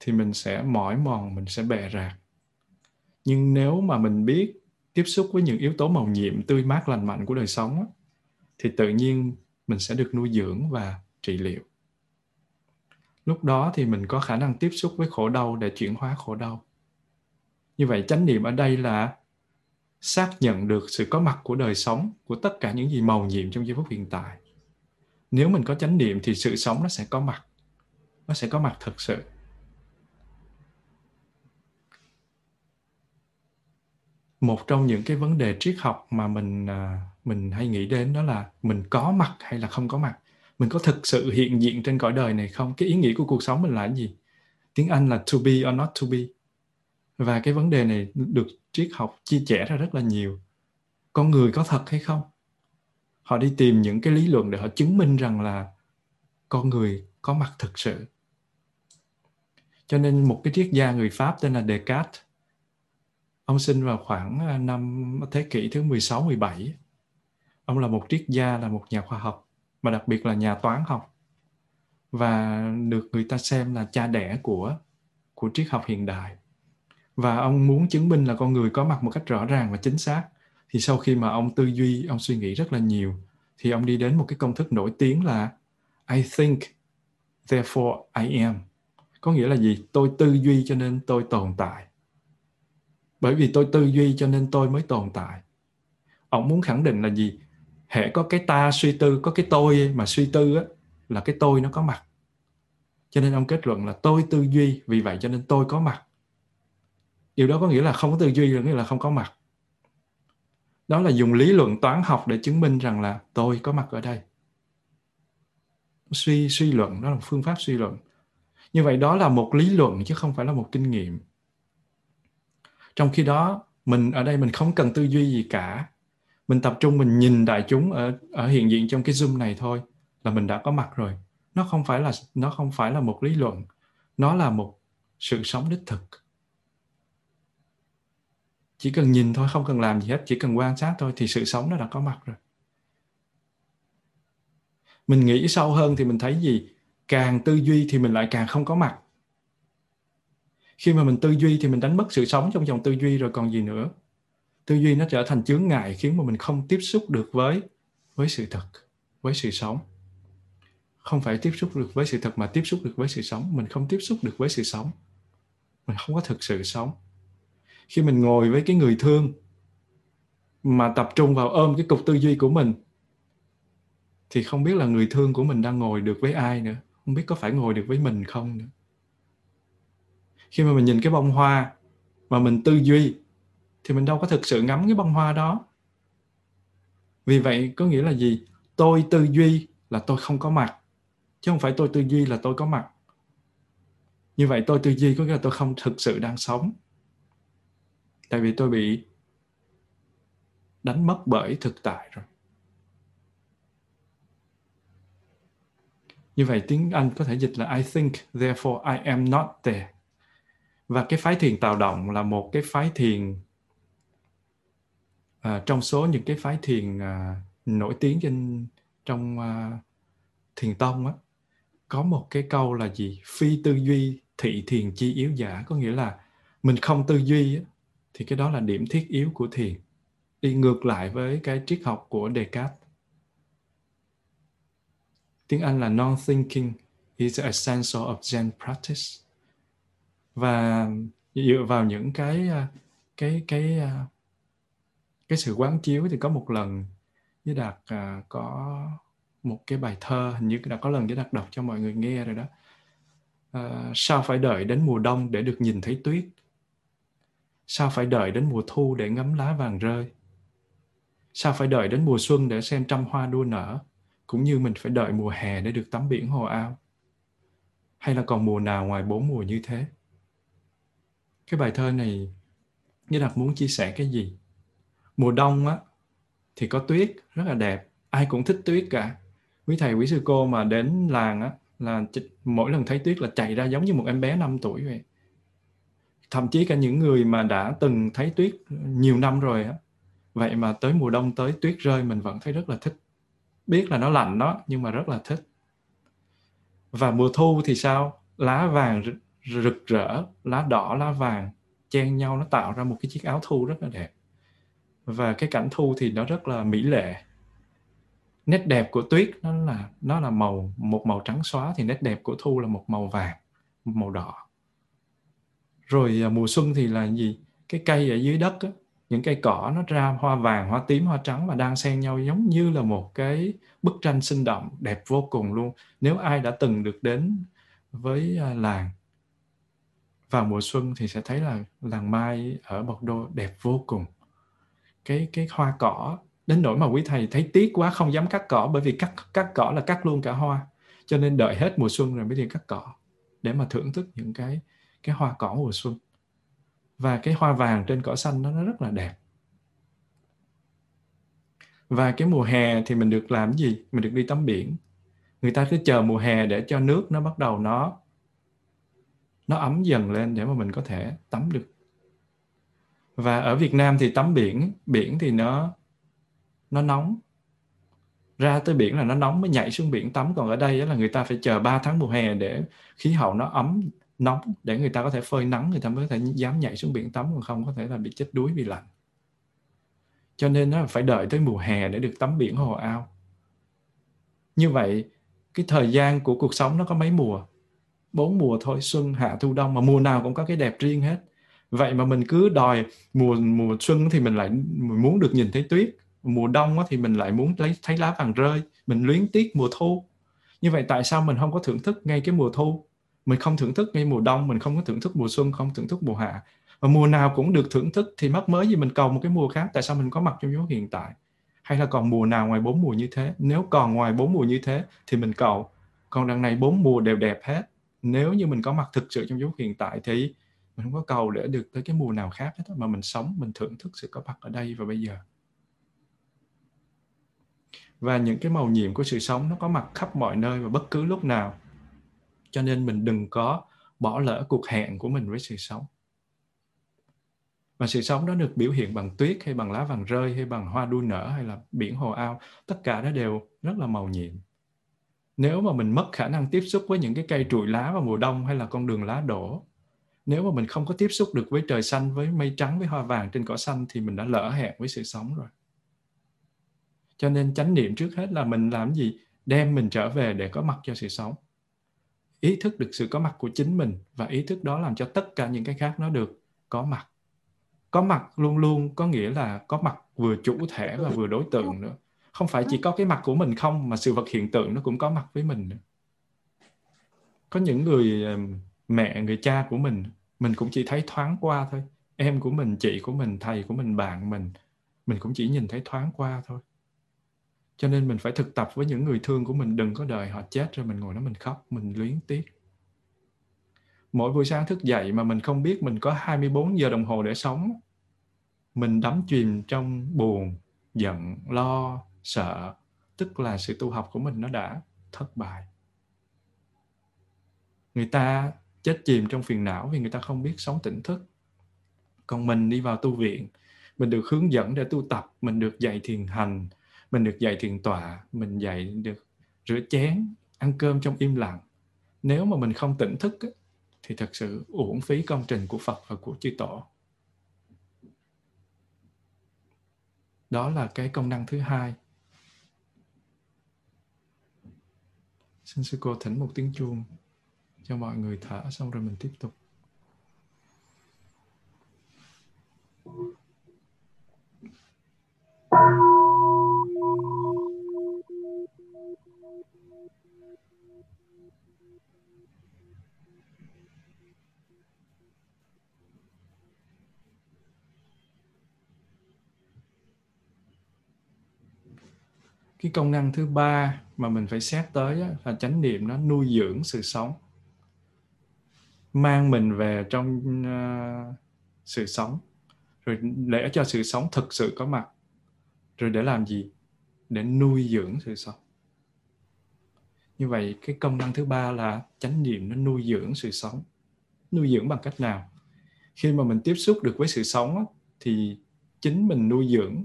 thì mình sẽ mỏi mòn mình sẽ bè rạc. Nhưng nếu mà mình biết tiếp xúc với những yếu tố màu nhiệm tươi mát lành mạnh của đời sống á, thì tự nhiên mình sẽ được nuôi dưỡng và trị liệu. Lúc đó thì mình có khả năng tiếp xúc với khổ đau để chuyển hóa khổ đau. Như vậy, chánh niệm ở đây là xác nhận được sự có mặt của đời sống, của tất cả những gì màu nhiệm trong giây phút hiện tại. Nếu mình có chánh niệm thì sự sống nó sẽ có mặt. Nó sẽ có mặt thực sự. Một trong những cái vấn đề triết học mà mình à, mình hay nghĩ đến đó là mình có mặt hay là không có mặt? Mình có thực sự hiện diện trên cõi đời này không? Cái ý nghĩa của cuộc sống mình là cái gì? Tiếng anh là to be or not to be. Và cái vấn đề này được triết học chia sẻ ra rất là nhiều. Con người có thật hay không? Họ đi tìm những cái lý luận để họ chứng minh rằng là con người có mặt thực sự. Cho nên một cái triết gia người Pháp tên là Descartes ông sinh vào khoảng à, năm thế kỷ thứ 16 17 ông là một triết gia, là một nhà khoa học, mà đặc biệt là nhà toán học. Và được người ta xem là cha đẻ của của triết học hiện đại. Và ông muốn chứng minh là con người có mặt một cách rõ ràng và chính xác. Thì sau khi mà ông tư duy, ông suy nghĩ rất là nhiều, thì ông đi đến một cái công thức nổi tiếng là, I think, therefore I am. Có nghĩa là gì? Tôi tư duy cho nên tôi tồn tại bởi vì tôi tư duy cho nên tôi mới tồn tại. Ông muốn khẳng định là gì? Hệ có cái ta suy tư có cái tôi mà suy tư á, là cái tôi nó có mặt. Cho nên ông kết luận là tôi tư duy vì vậy cho nên tôi có mặt. Điều đó có nghĩa là không có tư duy là nghĩa là không có mặt. Đó là dùng lý luận toán học để chứng minh rằng là tôi có mặt ở đây. Suy suy luận đó là một phương pháp suy luận. Như vậy đó là một lý luận chứ không phải là một kinh nghiệm trong khi đó, mình ở đây mình không cần tư duy gì cả. Mình tập trung, mình nhìn đại chúng ở ở hiện diện trong cái zoom này thôi là mình đã có mặt rồi. Nó không phải là, nó không phải là một lý luận. Nó là một sự sống đích thực. Chỉ cần nhìn thôi, không cần làm gì hết. Chỉ cần quan sát thôi thì sự sống nó đã có mặt rồi. Mình nghĩ sâu hơn thì mình thấy gì? Càng tư duy thì mình lại càng không có mặt khi mà mình tư duy thì mình đánh mất sự sống trong dòng tư duy rồi còn gì nữa. Tư duy nó trở thành chướng ngại khiến mà mình không tiếp xúc được với với sự thật, với sự sống. Không phải tiếp xúc được với sự thật mà tiếp xúc được với sự sống. Mình không tiếp xúc được với sự sống. Mình không có thực sự sống. Khi mình ngồi với cái người thương mà tập trung vào ôm cái cục tư duy của mình, thì không biết là người thương của mình đang ngồi được với ai nữa. Không biết có phải ngồi được với mình không nữa khi mà mình nhìn cái bông hoa mà mình tư duy, thì mình đâu có thực sự ngắm cái bông hoa đó. Vì vậy có nghĩa là gì? Tôi tư duy là tôi không có mặt, chứ không phải tôi tư duy là tôi có mặt. Như vậy tôi tư duy có nghĩa là tôi không thực sự đang sống. Tại vì tôi bị đánh mất bởi thực tại rồi. Như vậy tiếng Anh có thể dịch là, I think, therefore I am not there và cái phái thiền tạo động là một cái phái thiền à, trong số những cái phái thiền à, nổi tiếng trên trong à, thiền tông á có một cái câu là gì? Phi tư duy thị thiền chi yếu giả. Có nghĩa là mình không tư duy á, thì cái đó là điểm thiết yếu của thiền. Đi ngược lại với cái triết học của Descartes. Tiếng Anh là non-thinking is essential of Zen practice và dựa vào những cái à, cái cái à, cái sự quán chiếu thì có một lần với đạt uh, có một cái bài thơ hình như đã có lần với đạt đọc cho mọi người nghe rồi đó. Uh, sao phải đợi đến mùa đông để được nhìn thấy tuyết? Sao phải đợi đến mùa thu để ngắm lá vàng rơi? Sao phải đợi đến mùa xuân để xem trăm hoa đua nở cũng như mình phải đợi mùa hè để được tắm biển hồ ao? Hay là còn mùa nào ngoài bốn mùa như thế? Cái bài thơ này Nghĩa là muốn chia sẻ cái gì? Mùa đông á, thì có tuyết rất là đẹp. Ai cũng thích tuyết cả. Quý thầy, quý sư cô mà đến làng á, là mỗi lần thấy tuyết là chạy ra giống như một em bé 5 tuổi vậy. Thậm chí cả những người mà đã từng thấy tuyết nhiều năm rồi á, vậy mà tới mùa đông tới tuyết rơi mình vẫn thấy rất là thích. Biết là nó lạnh đó, nhưng mà rất là thích. Và mùa thu thì sao? Lá vàng rực rỡ, lá đỏ, lá vàng chen nhau nó tạo ra một cái chiếc áo thu rất là đẹp. Và cái cảnh thu thì nó rất là mỹ lệ. Nét đẹp của tuyết nó là nó là màu một màu trắng xóa thì nét đẹp của thu là một màu vàng, một màu đỏ. Rồi à, mùa xuân thì là gì? Cái cây ở dưới đất á, những cây cỏ nó ra hoa vàng, hoa tím, hoa trắng và đang xen nhau giống như là một cái bức tranh sinh động, đẹp vô cùng luôn. Nếu ai đã từng được đến với à, làng vào mùa xuân thì sẽ thấy là làng mai ở Bọc Đô đẹp vô cùng. Cái cái hoa cỏ, đến nỗi mà quý thầy thấy tiếc quá không dám cắt cỏ, bởi vì cắt cắt cỏ là cắt luôn cả hoa. Cho nên đợi hết mùa xuân rồi mới đi cắt cỏ để mà thưởng thức những cái cái hoa cỏ mùa xuân. Và cái hoa vàng trên cỏ xanh đó, nó rất là đẹp. Và cái mùa hè thì mình được làm gì? Mình được đi tắm biển. Người ta cứ chờ mùa hè để cho nước nó bắt đầu nó nó ấm dần lên để mà mình có thể tắm được. Và ở Việt Nam thì tắm biển biển thì nó nó nóng. Ra tới biển là nó nóng mới nhảy xuống biển tắm. Còn ở đây là người ta phải chờ 3 tháng mùa hè để khí hậu nó ấm, nóng để người ta có thể phơi nắng, người ta mới có thể dám nhảy xuống biển tắm, còn không có thể là bị chết đuối vì lạnh. Cho nên nó phải đợi tới mùa hè để được tắm biển hồ ao. Như vậy, cái thời gian của cuộc sống nó có mấy mùa? Bốn mùa thôi, xuân, hạ, thu, đông, mà mùa nào cũng có cái đẹp riêng hết. Vậy mà mình cứ đòi mùa mùa xuân thì mình lại muốn được nhìn thấy tuyết, mùa đông thì mình lại muốn lấy, thấy lá vàng rơi, mình luyến tiếc mùa thu. Như vậy tại sao mình không có thưởng thức ngay cái mùa thu? Mình không thưởng thức ngay mùa đông, mình không có thưởng thức mùa xuân, không thưởng thức mùa hạ. Và mùa nào cũng được thưởng thức thì mắc mới gì mình cầu một cái mùa khác, tại sao mình có mặt trong gió hiện tại? Hay là còn mùa nào ngoài bốn mùa như thế? Nếu còn ngoài bốn mùa như thế thì mình cầu, còn đằng này bốn mùa đều đẹp hết nếu như mình có mặt thực sự trong giây hiện tại thì mình không có cầu để được tới cái mùa nào khác hết mà mình sống, mình thưởng thức sự có mặt ở đây và bây giờ. Và những cái màu nhiệm của sự sống nó có mặt khắp mọi nơi và bất cứ lúc nào. Cho nên mình đừng có bỏ lỡ cuộc hẹn của mình với sự sống. Và sự sống đó được biểu hiện bằng tuyết hay bằng lá vàng rơi hay bằng hoa đua nở hay là biển hồ ao, tất cả đó đều rất là màu nhiệm nếu mà mình mất khả năng tiếp xúc với những cái cây trụi lá vào mùa đông hay là con đường lá đổ, nếu mà mình không có tiếp xúc được với trời xanh, với mây trắng, với hoa vàng trên cỏ xanh thì mình đã lỡ hẹn với sự sống rồi. Cho nên chánh niệm trước hết là mình làm gì? Đem mình trở về để có mặt cho sự sống. Ý thức được sự có mặt của chính mình và ý thức đó làm cho tất cả những cái khác nó được có mặt. Có mặt luôn luôn có nghĩa là có mặt vừa chủ thể và vừa đối tượng nữa không phải chỉ có cái mặt của mình không mà sự vật hiện tượng nó cũng có mặt với mình có những người mẹ người cha của mình mình cũng chỉ thấy thoáng qua thôi. Em của mình chị của mình thầy của mình bạn mình mình cũng chỉ nhìn thấy thoáng qua thôi. Cho nên mình phải thực tập với những người thương của mình đừng có đợi họ chết rồi mình ngồi đó mình khóc mình luyến tiếc. Mỗi buổi sáng thức dậy mà mình không biết mình có 24 giờ đồng hồ để sống mình đắm chìm trong buồn giận lo sợ. Tức là sự tu học của mình nó đã thất bại. Người ta chết chìm trong phiền não vì người ta không biết sống tỉnh thức. Còn mình đi vào tu viện, mình được hướng dẫn để tu tập, mình được dạy thiền hành, mình được dạy thiền tọa, mình dạy được rửa chén, ăn cơm trong im lặng. Nếu mà mình không tỉnh thức thì thật sự uổng phí công trình của phật và của chư tổ. Đó là cái công năng thứ hai. Xin sư cô thỉnh một tiếng chuông cho mọi người thở xong rồi mình tiếp tục. Cái công năng thứ ba mà mình phải xét tới là chánh niệm nó nuôi dưỡng sự sống. Mang mình về trong uh, sự sống. Rồi để cho sự sống thực sự có mặt. Rồi để làm gì? Để nuôi dưỡng sự sống. Như vậy cái công năng thứ ba là chánh niệm nó nuôi dưỡng sự sống. Nuôi dưỡng bằng cách nào? Khi mà mình tiếp xúc được với sự sống thì chính mình nuôi dưỡng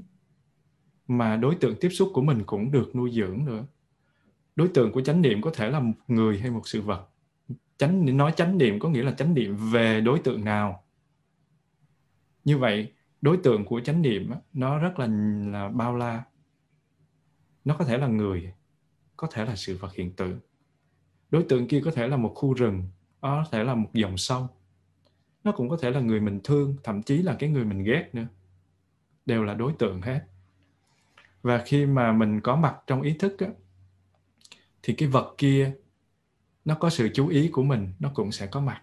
mà đối tượng tiếp xúc của mình cũng được nuôi dưỡng nữa. Đối tượng của chánh niệm có thể là một người hay một sự vật. Chánh, nói chánh niệm có nghĩa là chánh niệm về đối tượng nào. Như vậy, đối tượng của chánh niệm nó rất là là bao la. Nó có thể là người, có thể là sự vật hiện tượng. Đối tượng kia có thể là một khu rừng nó có thể là một dòng sông. Nó cũng có thể là người mình thương, thậm chí là cái người mình ghét nữa. Đều là đối tượng hết và khi mà mình có mặt trong ý thức á, thì cái vật kia nó có sự chú ý của mình nó cũng sẽ có mặt.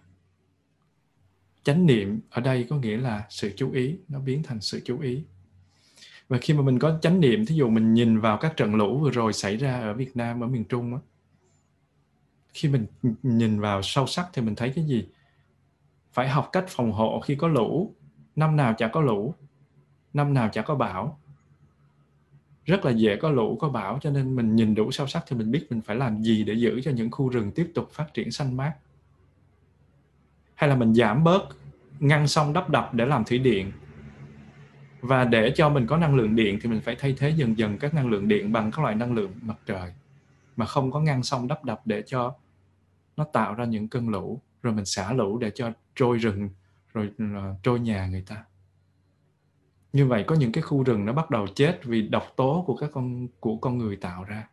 Chánh niệm ở đây có nghĩa là sự chú ý nó biến thành sự chú ý. Và khi mà mình có chánh niệm thí dụ mình nhìn vào các trận lũ vừa rồi xảy ra ở Việt Nam ở miền Trung á khi mình nhìn vào sâu sắc thì mình thấy cái gì? Phải học cách phòng hộ khi có lũ. Năm nào chả có lũ năm nào chả có bão rất là dễ có lũ, có bão, cho nên mình nhìn đủ sâu sắc thì mình biết mình phải làm gì để giữ cho những khu rừng tiếp tục phát triển xanh mát. Hay là mình giảm bớt, ngăn sông đắp đập để làm thủy điện. Và để cho mình có năng lượng điện thì mình phải thay thế dần dần các năng lượng điện bằng các loại năng lượng mặt trời, mà không có ngăn sông đắp đập để cho nó tạo ra những cơn lũ, rồi mình xả lũ để cho trôi rừng, rồi ờ, trôi nhà người ta như vậy có những cái khu rừng nó bắt đầu chết vì độc tố của các con, của con người tạo ra.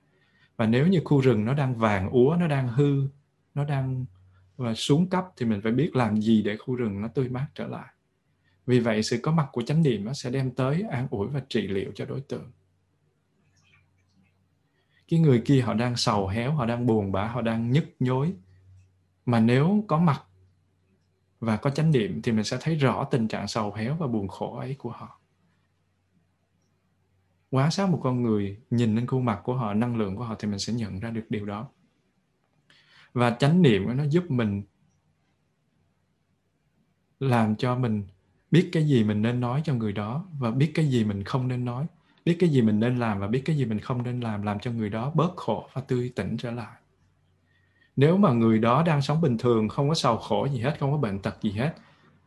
Và nếu như khu rừng nó đang vàng úa, nó đang hư, nó đang và xuống cấp thì mình phải biết làm gì để khu rừng nó tươi mát trở lại. Vì vậy sự có mặt của chánh niệm nó sẽ đem tới an ủi và trị liệu cho đối tượng. Cái người kia họ đang sầu héo, họ đang buồn bã, họ đang nhức nhối. Mà nếu có mặt và có chánh niệm thì mình sẽ thấy rõ tình trạng sầu héo và buồn khổ ấy của họ quá sát một con người nhìn lên khuôn mặt của họ, năng lượng của họ thì mình sẽ nhận ra được điều đó. Và chánh niệm nó giúp mình làm cho mình biết cái gì mình nên nói cho người đó và biết cái gì mình không nên nói. Biết cái gì mình nên làm và biết cái gì mình không nên làm làm cho người đó bớt khổ và tươi tỉnh trở lại. Nếu mà người đó đang sống bình thường, không có sầu khổ gì hết, không có bệnh tật gì hết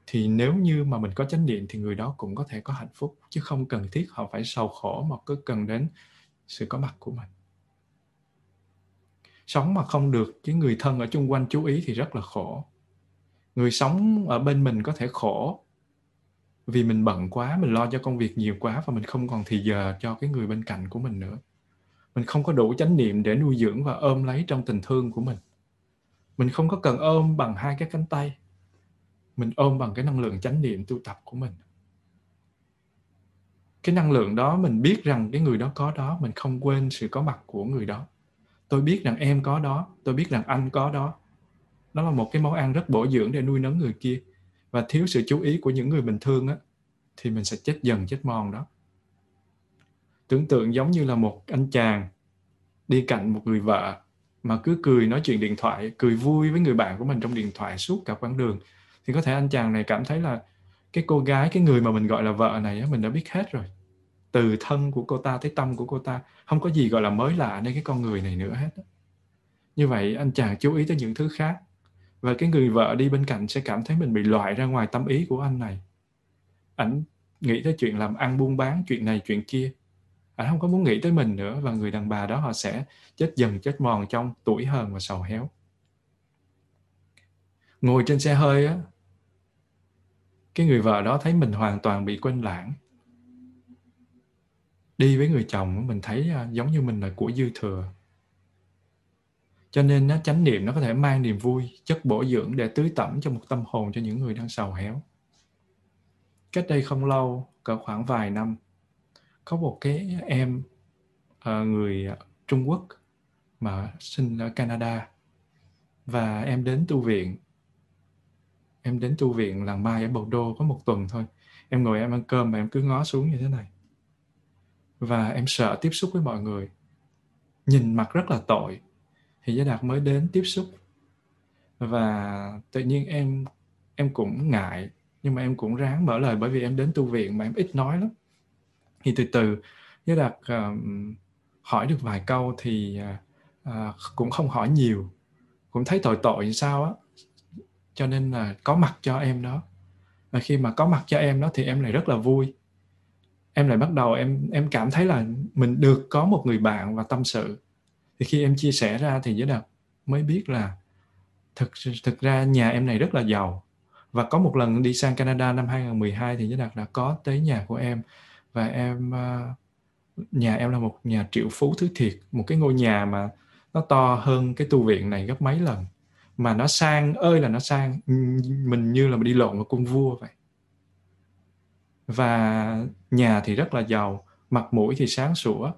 thì nếu như mà mình có chánh niệm thì người đó cũng có thể có hạnh phúc, chứ không cần thiết họ phải sầu khổ mà cứ cần đến sự có mặt của mình. Sống mà không được cái người thân ở chung quanh chú ý thì rất là khổ. Người sống ở bên mình có thể khổ vì mình bận quá, mình lo cho công việc nhiều quá và mình không còn thì giờ cho cái người bên cạnh của mình nữa. Mình không có đủ chánh niệm để nuôi dưỡng và ôm lấy trong tình thương của mình. Mình không có cần ôm bằng hai cái cánh tay mình ôm bằng cái năng lượng chánh niệm tu tập của mình. Cái năng lượng đó mình biết rằng cái người đó có đó, mình không quên sự có mặt của người đó. Tôi biết rằng em có đó, tôi biết rằng anh có đó. Đó là một cái món ăn rất bổ dưỡng để nuôi nấng người kia. Và thiếu sự chú ý của những người bình thường á, thì mình sẽ chết dần chết mòn đó. Tưởng tượng giống như là một anh chàng đi cạnh một người vợ mà cứ cười nói chuyện điện thoại, cười vui với người bạn của mình trong điện thoại suốt cả quãng đường thì có thể anh chàng này cảm thấy là cái cô gái, cái người mà mình gọi là vợ này mình đã biết hết rồi. Từ thân của cô ta tới tâm của cô ta, không có gì gọi là mới lạ nơi cái con người này nữa hết như vậy anh chàng chú ý tới những thứ khác. Và cái người vợ đi bên cạnh sẽ cảm thấy mình bị loại ra ngoài tâm ý của anh này. Ảnh nghĩ tới chuyện làm ăn buôn bán, chuyện này, chuyện kia. Ảnh không có muốn nghĩ tới mình nữa và người đàn bà đó họ sẽ chết dần, chết mòn trong tuổi hờn và sầu héo. Ngồi trên xe hơi á cái người vợ đó thấy mình hoàn toàn bị quên lãng. Đi với người chồng mình thấy à, giống như mình là của dư thừa. Cho nên nó chánh niệm nó có thể mang niềm vui, chất bổ dưỡng để tưới tẩm cho một tâm hồn cho những người đang sầu héo. Cách đây không lâu, cỡ khoảng vài năm, có một cái em à, người à, Trung Quốc mà sinh ở Canada. Và em đến tu viện em đến tu viện làng mai ở Bầu Đô có một tuần thôi. Em ngồi em ăn cơm mà em cứ ngó xuống như thế này. Và em sợ tiếp xúc với mọi người. Nhìn mặt rất là tội. Thì Gia Đạt mới đến tiếp xúc. Và tự nhiên em em cũng ngại. Nhưng mà em cũng ráng mở lời bởi vì em đến tu viện mà em ít nói lắm. Thì từ từ giới đạt uh, hỏi được vài câu thì uh, cũng không hỏi nhiều. Cũng thấy tội tội như sao á cho nên là có mặt cho em đó. Và khi mà có mặt cho em đó thì em lại rất là vui. Em lại bắt đầu em em cảm thấy là mình được có một người bạn và tâm sự. Thì khi em chia sẻ ra thì giới đạt mới biết là thực thực ra nhà em này rất là giàu. Và có một lần đi sang Canada năm 2012 thì giới đạt đã có tới nhà của em. Và em à, nhà em là một nhà triệu phú thứ thiệt. Một cái ngôi nhà mà nó to hơn cái tu viện này gấp mấy lần mà nó sang ơi là nó sang mình như là mình đi lộn vào cung vua vậy. Và nhà thì rất là giàu mặt mũi thì sáng sủa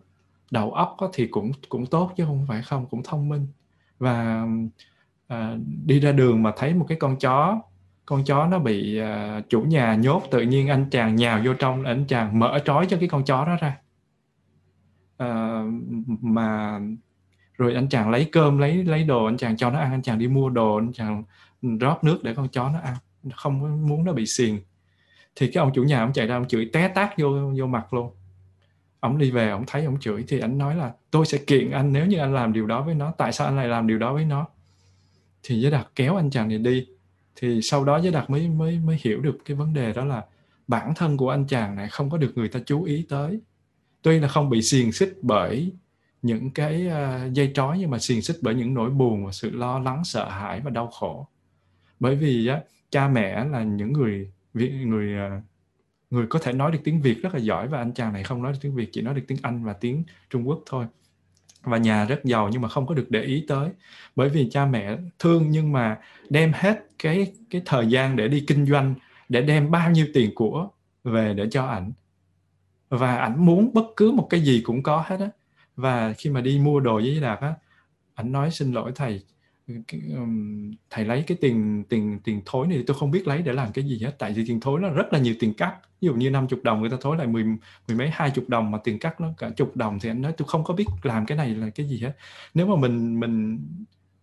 đầu óc thì cũng cũng tốt chứ không phải không cũng thông minh. Và à, đi ra đường mà thấy một cái con chó con chó nó bị à, chủ nhà nhốt tự nhiên anh chàng nhào vô trong anh chàng mở trói cho cái con chó đó ra. À, mà rồi anh chàng lấy cơm, lấy lấy đồ, anh chàng cho nó ăn, anh chàng đi mua đồ, anh chàng rót nước để con chó nó ăn, không muốn nó bị xiền thì cái ông chủ nhà ông chạy ra ông chửi té tát vô vô mặt luôn. Ông đi về, ông thấy ông chửi thì anh nói là, tôi sẽ kiện anh nếu như anh làm điều đó với nó, tại sao anh lại làm điều đó với nó? Thì giới đạt kéo anh chàng này đi. Thì sau đó giới đạt mới mới mới hiểu được cái vấn đề đó là bản thân của anh chàng này không có được người ta chú ý tới. Tuy là không bị xiềng xích bởi những cái uh, dây trói nhưng mà xiềng xích bởi những nỗi buồn và sự lo lắng sợ hãi và đau khổ. Bởi vì uh, cha mẹ là những người người uh, người có thể nói được tiếng Việt rất là giỏi và anh chàng này không nói được tiếng Việt chỉ nói được tiếng Anh và tiếng Trung Quốc thôi. Và nhà rất giàu nhưng mà không có được để ý tới. Bởi vì cha mẹ thương nhưng mà đem hết cái cái thời gian để đi kinh doanh để đem bao nhiêu tiền của về để cho ảnh. Và ảnh muốn bất cứ một cái gì cũng có hết á và khi mà đi mua đồ với đạt á anh nói xin lỗi thầy thầy lấy cái tiền tiền tiền thối này, tôi không biết lấy để làm cái gì hết. Tại vì tiền thối nó rất là nhiều tiền cắt. Ví dụ như 50 đồng người ta thối lại mười mười mấy, hai chục đồng mà tiền cắt nó cả chục đồng thì anh nói, tôi không có biết làm cái này là cái gì hết. Nếu mà mình mình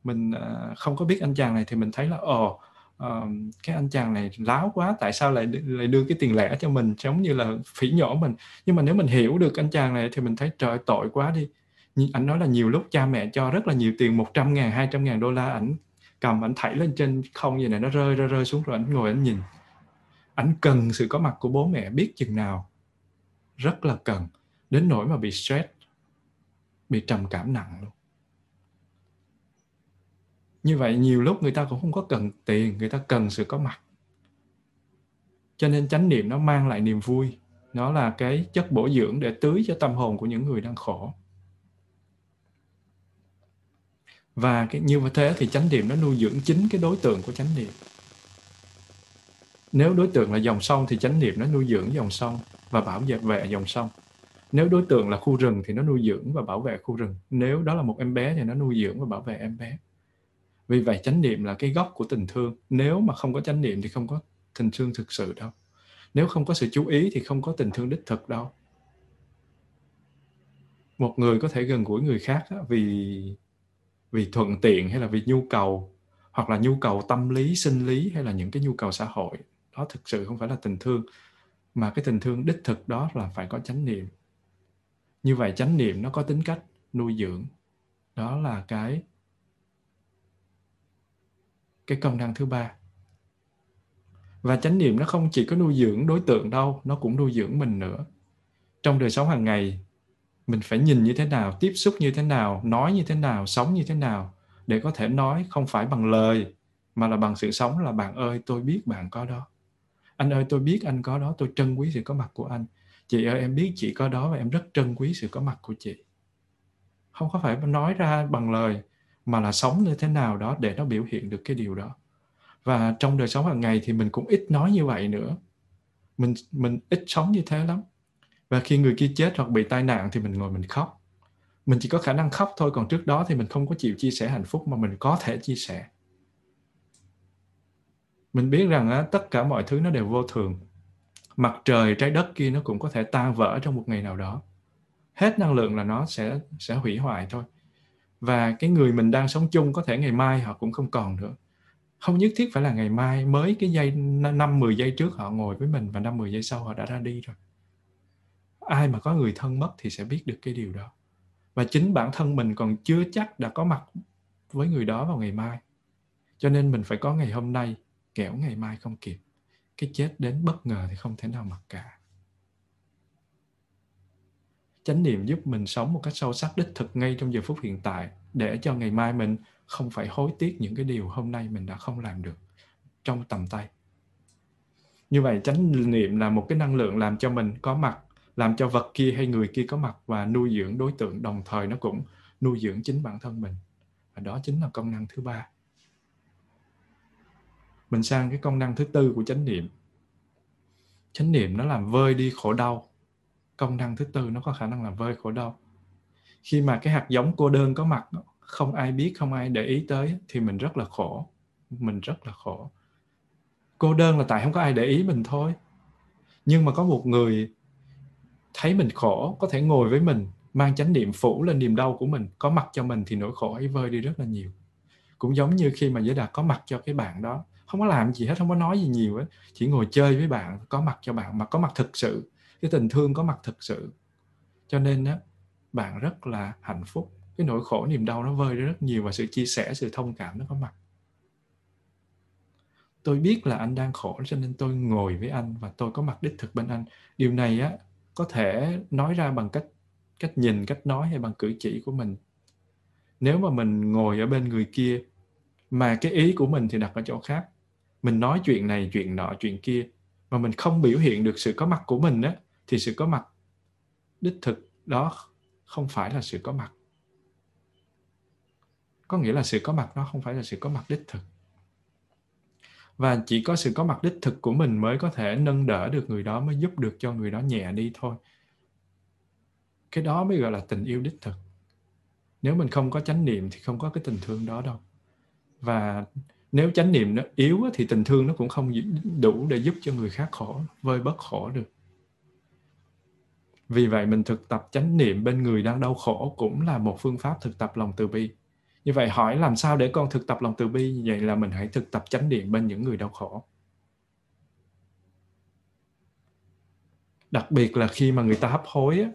mình à, không có biết anh chàng này thì mình thấy là, ồ uh, cái anh chàng này láo quá tại sao lại lại đưa cái tiền lẻ cho mình? Giống như là phỉ nhổ mình. Nhưng mà nếu mình hiểu được anh chàng này thì mình thấy trời tội quá đi. Anh nói là nhiều lúc cha mẹ cho rất là nhiều tiền 100 ngàn 200 ngàn đô la ảnh cầm ảnh thảy lên trên không gì này nó rơi rơi rơi xuống rồi ảnh ngồi ảnh nhìn. Ảnh cần sự có mặt của bố mẹ biết chừng nào. Rất là cần. Đến nỗi mà bị stress bị trầm cảm nặng luôn như vậy nhiều lúc người ta cũng không có cần tiền, người ta cần sự có mặt. Cho nên chánh niệm nó mang lại niềm vui. Nó là cái chất bổ dưỡng để tưới cho tâm hồn của những người đang khổ. Và cái, như thế thì chánh niệm nó nuôi dưỡng chính cái đối tượng của chánh niệm. Nếu đối tượng là dòng sông thì chánh niệm nó nuôi dưỡng dòng sông và bảo vệ vệ dòng sông. Nếu đối tượng là khu rừng thì nó nuôi dưỡng và bảo vệ khu rừng. Nếu đó là một em bé thì nó nuôi dưỡng và bảo vệ em bé vì vậy chánh niệm là cái gốc của tình thương. Nếu mà không có chánh niệm thì không có tình thương thực sự đâu. Nếu không có sự chú ý thì không có tình thương đích thực đâu. Một người có thể gần gũi người khác vì vì thuận tiện hay là vì nhu cầu, hoặc là nhu cầu tâm lý, sinh lý hay là những cái nhu cầu xã hội, đó thực sự không phải là tình thương. Mà cái tình thương đích thực đó là phải có chánh niệm. Như vậy chánh niệm nó có tính cách nuôi dưỡng. Đó là cái cái công năng thứ ba. Và chánh niệm nó không chỉ có nuôi dưỡng đối tượng đâu, nó cũng nuôi dưỡng mình nữa. Trong đời sống hàng ngày, mình phải nhìn như thế nào, tiếp xúc như thế nào, nói như thế nào, sống như thế nào để có thể nói không phải bằng lời, mà là bằng sự sống là bạn ơi, tôi biết bạn có đó. Anh ơi, tôi biết anh có đó, tôi trân quý sự có mặt của anh. Chị ơi, em biết chị có đó và em rất trân quý sự có mặt của chị. Không có phải nói ra bằng lời mà là sống như thế nào đó để nó biểu hiện được cái điều đó. Và trong đời sống hàng ngày thì mình cũng ít nói như vậy nữa. Mình mình ít sống như thế lắm. Và khi người kia chết hoặc bị tai nạn thì mình ngồi mình khóc. Mình chỉ có khả năng khóc thôi còn trước đó thì mình không có chịu chia sẻ hạnh phúc mà mình có thể chia sẻ. Mình biết rằng á, tất cả mọi thứ nó đều vô thường. Mặt trời trái đất kia nó cũng có thể tan vỡ trong một ngày nào đó. Hết năng lượng là nó sẽ sẽ hủy hoại thôi và cái người mình đang sống chung có thể ngày mai họ cũng không còn nữa. Không nhất thiết phải là ngày mai, mới cái giây năm 10 giây trước họ ngồi với mình và năm 10 giây sau họ đã ra đi rồi. Ai mà có người thân mất thì sẽ biết được cái điều đó. Và chính bản thân mình còn chưa chắc đã có mặt với người đó vào ngày mai. Cho nên mình phải có ngày hôm nay, kẻo ngày mai không kịp. Cái chết đến bất ngờ thì không thể nào mặc cả chánh niệm giúp mình sống một cách sâu sắc, đích thực ngay trong giờ phút hiện tại, để cho ngày mai mình không phải hối tiếc những cái điều hôm nay mình đã không làm được trong tầm tay. Như vậy, chánh niệm là một cái năng lượng làm cho mình có mặt, làm cho vật kia hay người kia có mặt và nuôi dưỡng đối tượng đồng thời nó cũng nuôi dưỡng chính bản thân mình. Và đó chính là công năng thứ ba. Mình sang cái công năng thứ tư của chánh niệm. Chánh niệm nó làm vơi đi khổ đau công năng thứ tư nó có khả năng làm vơi khổ đau. Khi mà cái hạt giống cô đơn có mặt, không ai biết, không ai để ý tới, thì mình rất là khổ. Mình rất là khổ. Cô đơn là tại không có ai để ý mình thôi. Nhưng mà có một người thấy mình khổ, có thể ngồi với mình, mang chánh niệm phủ lên niềm đau của mình, có mặt cho mình thì nỗi khổ ấy vơi đi rất là nhiều. Cũng giống như khi mà giới đạt có mặt cho cái bạn đó, không có làm gì hết, không có nói gì nhiều hết chỉ ngồi chơi với bạn, có mặt cho bạn, mà có mặt thực sự cái tình thương có mặt thực sự. Cho nên á, bạn rất là hạnh phúc. Cái nỗi khổ, niềm đau nó vơi rất nhiều và sự chia sẻ, sự thông cảm nó có mặt. Tôi biết là anh đang khổ, cho nên tôi ngồi với anh và tôi có mặt đích thực bên anh. Điều này á, có thể nói ra bằng cách cách nhìn, cách nói hay bằng cử chỉ của mình. Nếu mà mình ngồi ở bên người kia mà cái ý của mình thì đặt ở chỗ khác. Mình nói chuyện này, chuyện nọ, chuyện kia mà mình không biểu hiện được sự có mặt của mình á thì sự có mặt đích thực đó không phải là sự có mặt. Có nghĩa là sự có mặt nó không phải là sự có mặt đích thực. Và chỉ có sự có mặt đích thực của mình mới có thể nâng đỡ được người đó, mới giúp được cho người đó nhẹ đi thôi. Cái đó mới gọi là tình yêu đích thực. Nếu mình không có chánh niệm thì không có cái tình thương đó đâu. Và nếu chánh niệm nó yếu thì tình thương nó cũng không đủ để giúp cho người khác khổ, vơi bớt khổ được vì vậy mình thực tập chánh niệm bên người đang đau khổ cũng là một phương pháp thực tập lòng từ bi. Như vậy hỏi làm sao để con thực tập lòng từ bi? Vậy là mình hãy thực tập chánh niệm bên những người đau khổ. Đặc biệt là khi mà người ta hấp hối á,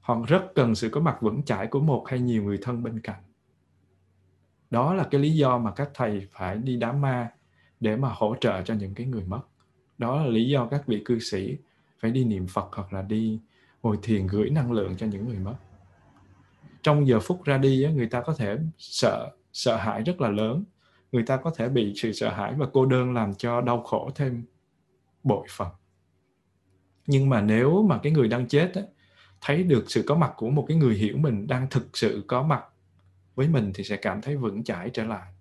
họ rất cần sự có mặt vững chãi của một hay nhiều người thân bên cạnh. Đó là cái lý do mà các thầy phải đi đám ma để mà hỗ trợ cho những cái người mất. Đó là lý do các vị cư sĩ phải đi niệm phật hoặc là đi ngồi thiền gửi năng lượng cho những người mất. Trong giờ phút ra đi người ta có thể sợ sợ hãi rất là lớn. Người ta có thể bị sự sợ hãi và cô đơn làm cho đau khổ thêm bội phần. Nhưng mà nếu mà cái người đang chết ấy, thấy được sự có mặt của một cái người hiểu mình đang thực sự có mặt với mình thì sẽ cảm thấy vững chãi trở lại.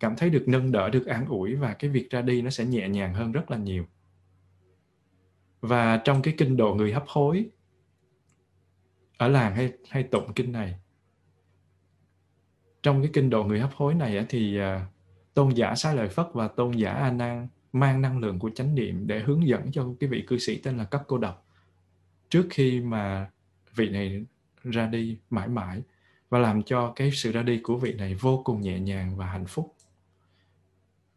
Cảm thấy được nâng đỡ được an ủi và cái việc ra đi nó sẽ nhẹ nhàng hơn rất là nhiều và trong cái kinh độ người hấp hối, ở làng hay hay tụng kinh này, trong cái kinh độ người hấp hối này thì à, tôn giả xá lợi phất và tôn giả a nan mang năng lượng của chánh niệm để hướng dẫn cho cái vị cư sĩ tên là cấp cô độc trước khi mà vị này ra đi mãi mãi và làm cho cái sự ra đi của vị này vô cùng nhẹ nhàng và hạnh phúc.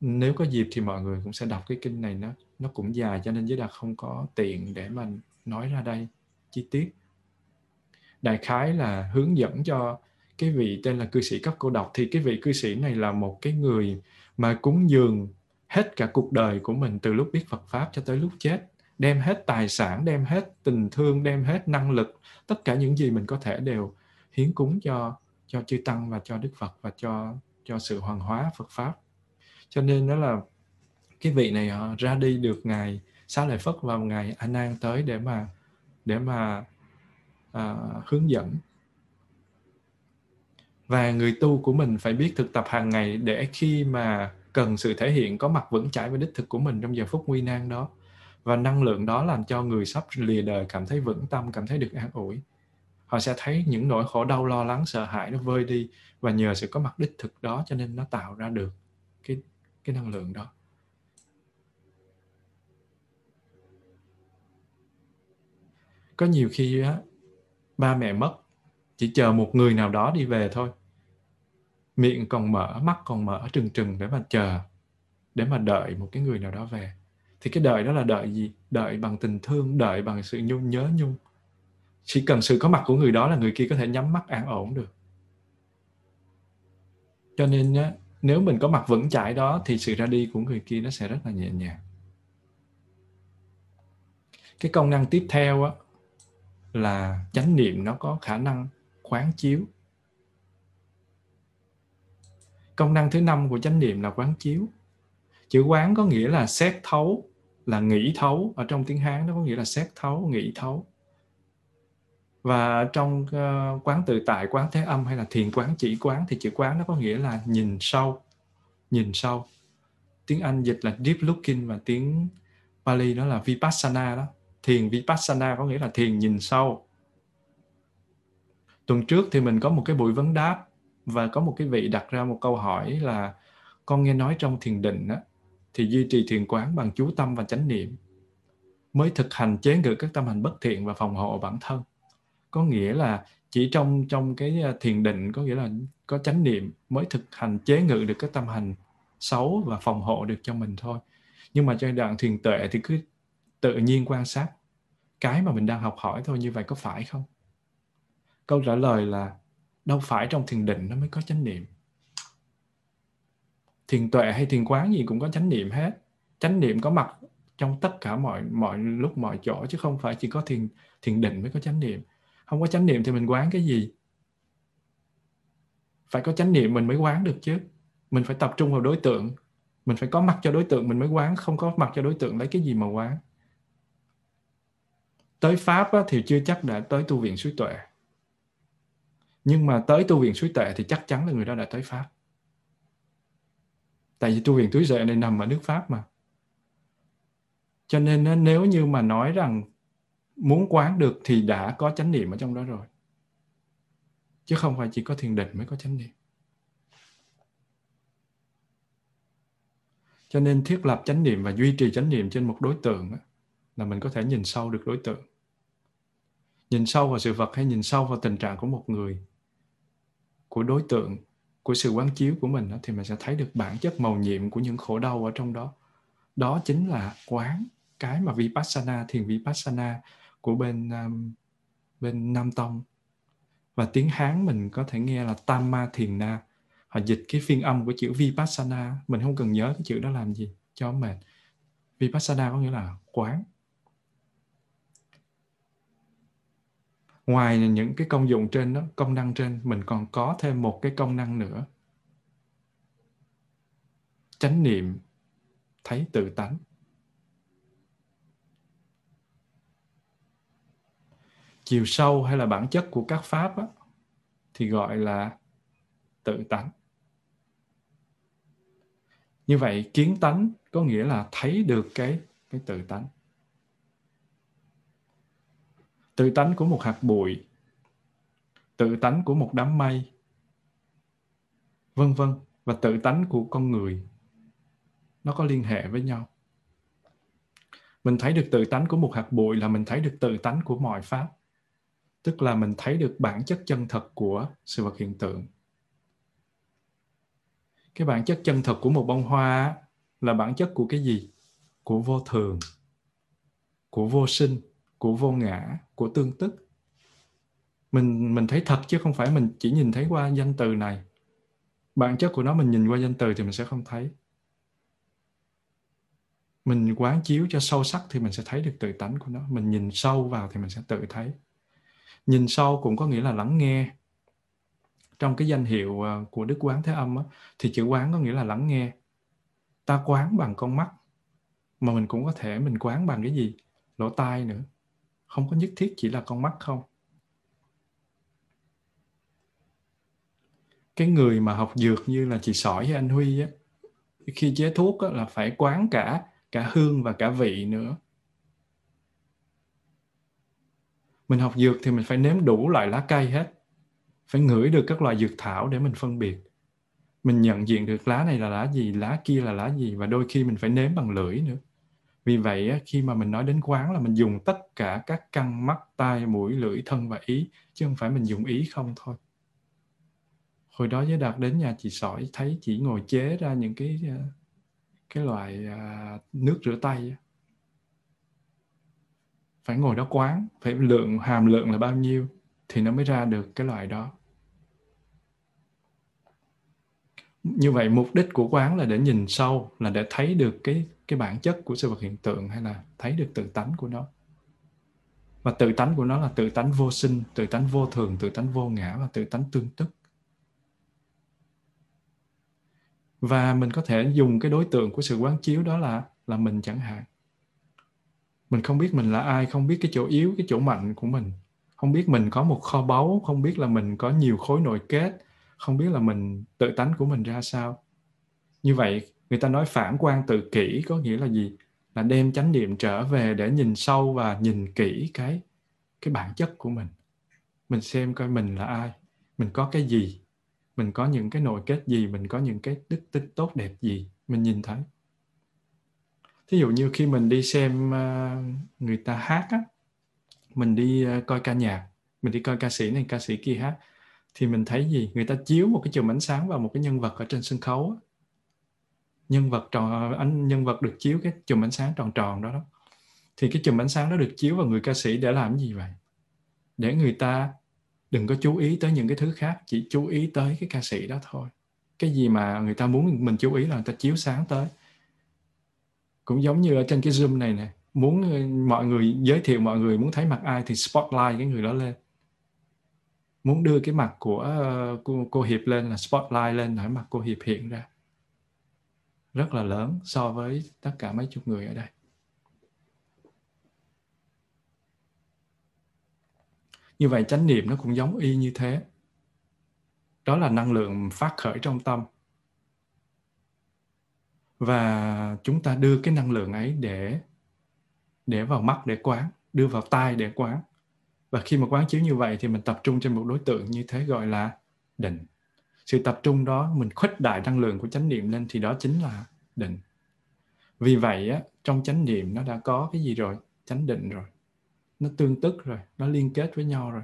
Nếu có dịp thì mọi người cũng sẽ đọc cái kinh này nó nó cũng dài cho nên giới đạt không có tiện để mà nói ra đây chi tiết. Đại khái là hướng dẫn cho cái vị tên là cư sĩ cấp cô độc. Thì cái vị cư sĩ này là một cái người mà cúng dường hết cả cuộc đời của mình từ lúc biết Phật pháp cho tới lúc chết. Đem hết tài sản, đem hết tình thương, đem hết năng lực, tất cả những gì mình có thể đều hiến cúng cho cho chư tăng và cho đức phật và cho cho sự hoàn hóa phật pháp. Cho nên đó là cái vị này họ ra đi được ngày xá lợi phất vào ngày a nan tới để mà để mà à, hướng dẫn. Và người tu của mình phải biết thực tập hàng ngày để khi mà cần sự thể hiện có mặt vững chãi với đích thực của mình trong giờ phút nguy nan đó. Và năng lượng đó làm cho người sắp lìa đời cảm thấy vững tâm cảm thấy được an ủi. Họ sẽ thấy những nỗi khổ đau lo lắng sợ hãi nó vơi đi và nhờ sự có mặt đích thực đó cho nên nó tạo ra được cái cái năng lượng đó. Có nhiều khi á ba mẹ mất chỉ chờ một người nào đó đi về thôi. Miệng còn mở mắt còn mở trừng trừng để mà chờ để mà đợi một cái người nào đó về. Thì cái đợi đó là đợi gì? Đợi bằng tình thương đợi bằng sự nhung nhớ nhung. Chỉ cần sự có mặt của người đó là người kia có thể nhắm mắt an ổn được. Cho nên á, nếu mình có mặt vững chãi đó thì sự ra đi của người kia nó sẽ rất là nhẹ nhàng. Cái công năng tiếp theo á, là chánh niệm nó có khả năng quán chiếu. Công năng thứ năm của chánh niệm là quán chiếu. Chữ quán có nghĩa là xét thấu là nghĩ thấu. Ở trong tiếng hán nó có nghĩa là xét thấu nghĩ thấu. Và trong uh, quán tự tại quán thế âm hay là thiền quán chỉ quán thì chữ quán nó có nghĩa là nhìn sâu nhìn sâu. Tiếng anh dịch là deep looking và tiếng Pali nó là vipassana đó thiền vipassana có nghĩa là thiền nhìn sâu. Tuần trước thì mình có một cái buổi vấn đáp và có một cái vị đặt ra một câu hỏi là con nghe nói trong thiền định á, thì duy trì thiền quán bằng chú tâm và chánh niệm mới thực hành chế ngự các tâm hành bất thiện và phòng hộ bản thân. Có nghĩa là chỉ trong trong cái ờ, thiền định có nghĩa là có chánh niệm mới thực hành chế ngự được các tâm hành xấu và phòng hộ được cho mình thôi. Nhưng mà giai đoạn thiền tuệ thì cứ tự nhiên quan sát cái mà mình đang học hỏi thôi như vậy có phải không? Câu trả lời là đâu phải trong thiền định nó mới có chánh niệm. Thiền tuệ hay thiền quán gì cũng có chánh niệm hết. Chánh niệm có mặt trong tất cả mọi mọi lúc, mọi chỗ, chứ không phải chỉ có thiền thiền định mới có chánh niệm. Không có chánh niệm thì mình quán cái gì? Phải có chánh niệm mình mới quán được chứ. Mình phải tập trung vào đối tượng. Mình phải có mặt cho đối tượng mình mới quán, không có mặt cho đối tượng lấy cái gì mà quán tới pháp á, thì chưa chắc đã tới tu viện suối tuệ. Nhưng mà tới tu viện suối tuệ thì chắc chắn là người đó đã tới pháp. Tại vì tu viện túi tuệ này nằm ở nước pháp mà. Cho nên nếu như mà nói rằng muốn quán được thì đã có chánh niệm ở trong đó rồi. Chứ không phải chỉ có thiền định mới có chánh niệm. Cho nên thiết lập chánh niệm và duy trì chánh niệm trên một đối tượng là mình có thể nhìn sâu được đối tượng nhìn sâu vào sự vật hay nhìn sâu vào tình trạng của một người của đối tượng của sự quán chiếu của mình thì mình sẽ thấy được bản chất màu nhiệm của những khổ đau ở trong đó. Đó chính là quán cái mà vipassana thiền vipassana của bên um, bên Nam Tông. Và tiếng Hán mình có thể nghe là Tamma Thiền Na. Họ dịch cái phiên âm của chữ Vipassana. Mình không cần nhớ cái chữ đó làm gì cho mệt. Vipassana có nghĩa là quán. Ngoài những cái công dụng trên đó công năng trên mình còn có thêm một cái công năng nữa. Chánh niệm thấy tự tánh. Chiều sâu hay là bản chất của các pháp á, thì gọi là tự tánh. Như vậy kiến tánh có nghĩa là thấy được cái cái tự tánh tự tánh của một hạt bụi. Tự tánh của một đám mây. Vân vân. Và tự tánh của con người. Nó có liên hệ với nhau. Mình thấy được tự tánh của một hạt bụi là mình thấy được tự tánh của mọi pháp. Tức là mình thấy được bản chất chân thật của sự vật hiện tượng. Cái bản chất chân thật của một bông hoa là bản chất của cái gì? Của vô thường. Của vô sinh. Của vô ngã của tương tức. Mình mình thấy thật chứ không phải mình chỉ nhìn thấy qua danh từ này. Bản chất của nó mình nhìn qua danh từ thì mình sẽ không thấy. Mình quán chiếu cho sâu sắc thì mình sẽ thấy được tự tánh của nó. Mình nhìn sâu vào thì mình sẽ tự thấy. Nhìn sâu cũng có nghĩa là lắng nghe. Trong cái danh hiệu ờ, của đức quán thế âm á, thì chữ quán có nghĩa là lắng nghe. Ta quán bằng con mắt mà mình cũng có thể mình quán bằng cái gì? Lỗ tai nữa không có nhất thiết chỉ là con mắt không? Cái người mà học dược như là chị sỏi hay anh huy á khi chế thuốc á, là phải quán cả cả hương và cả vị nữa. Mình học dược thì mình phải nếm đủ loại lá cây hết. Phải ngửi được các loại dược thảo để mình phân biệt. Mình nhận diện được lá này là lá gì lá kia là lá gì và đôi khi mình phải nếm bằng lưỡi nữa vì vậy khi mà mình nói đến quán là mình dùng tất cả các căn mắt, tai, mũi, lưỡi, thân và ý, chứ không phải mình dùng ý không thôi. Hồi đó với đạt đến nhà chị sỏi, thấy chị ngồi chế ra những cái ờ, cái loại à, nước rửa tay phải ngồi đó quán, phải lượng, hàm lượng là bao nhiêu thì nó mới ra được cái loại đó. Như vậy mục đích của quán là để nhìn sâu, là để thấy được cái cái bản chất của sự vật hiện tượng hay là thấy được tự tánh của nó. Và tự tánh của nó là tự tánh vô sinh, tự tánh vô thường, tự tánh vô ngã và tự tánh tương tức. Và mình có thể dùng cái đối tượng của sự quán chiếu đó là là mình chẳng hạn. Mình không biết mình là ai, không biết cái chỗ yếu, cái chỗ mạnh của mình. Không biết mình có một kho báu, không biết là mình có nhiều khối nội kết, không biết là mình tự tánh của mình ra sao. Như vậy người ta nói phản quan tự kỷ có nghĩa là gì? Là đem chánh niệm trở về để nhìn sâu và nhìn kỹ cái cái bản chất của mình. Mình xem coi mình là ai, mình có cái gì, mình có những cái nội kết gì, mình có những cái đức tính tốt đẹp gì, mình nhìn thấy. Thí dụ như khi mình đi xem ờ, người ta hát á, mình đi ờ, coi ca nhạc, mình đi coi ca sĩ này, ca sĩ kia hát, thì mình thấy gì? Người ta chiếu một cái chùm ánh sáng vào một cái nhân vật ở trên sân khấu á nhân vật tròn anh nhân vật được chiếu cái chùm ánh sáng tròn tròn đó đó. Thì cái chùm ánh sáng đó được chiếu vào người ca sĩ để làm gì vậy? Để người ta đừng có chú ý tới những cái thứ khác chỉ chú ý tới cái ca sĩ đó thôi. Cái gì mà người ta muốn mình chú ý là người ta chiếu sáng tới. Cũng giống như ở trên cái zoom này nè muốn ờ, mọi người giới thiệu mọi người muốn thấy mặt ai thì spotlight cái người đó lên. Muốn đưa cái mặt của ờ, cô, cô hiệp lên là spotlight lên để mặt cô hiệp hiện ra rất là lớn so với tất cả mấy chục người ở đây. Như vậy chánh niệm nó cũng giống y như thế. Đó là năng lượng phát khởi trong tâm. Và chúng ta đưa cái năng lượng ấy để để vào mắt để quán, đưa vào tai để quán. Và khi mà quán chiếu như vậy thì mình tập trung trên một đối tượng như thế gọi là định sự tập trung đó mình khuếch đại năng lượng của chánh niệm lên thì đó chính là định. Vì vậy á, trong chánh niệm nó đã có cái gì rồi? Chánh định rồi. Nó tương tức rồi nó liên kết với nhau rồi.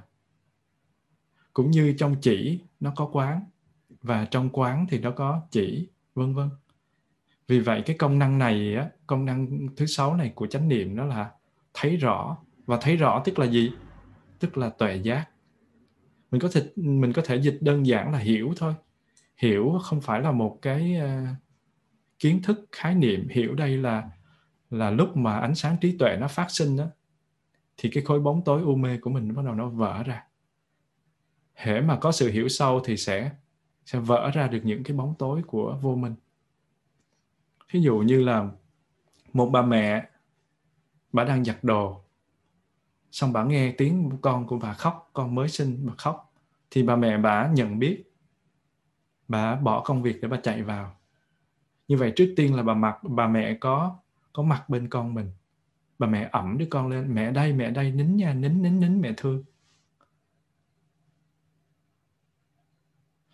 Cũng như trong chỉ nó có quán. Và trong quán thì nó có chỉ vân vân. Vì vậy cái công năng này á công năng thứ sáu này của chánh niệm đó là thấy rõ. Và thấy rõ tức là gì? Tức là tuệ giác mình có thể mình có thể dịch đơn giản là hiểu thôi. Hiểu không phải là một cái uh, kiến thức khái niệm. Hiểu đây là là lúc mà ánh sáng trí tuệ nó phát sinh đó thì cái khối bóng tối u mê của mình bắt đầu nó vỡ ra. Hễ mà có sự hiểu sâu thì sẽ sẽ vỡ ra được những cái bóng tối của vô minh. Ví dụ như là một bà mẹ bà đang giặt đồ xong bà nghe tiếng con của bà khóc, con mới sinh bà khóc. Thì bà mẹ bà nhận biết. Bà bỏ công việc để bà chạy vào. Như vậy trước tiên là bà mặc, bà mẹ có có mặt bên con mình. Bà mẹ ẩm đứa con lên, mẹ đây mẹ đây, nín nha, nín nín nín, mẹ thương.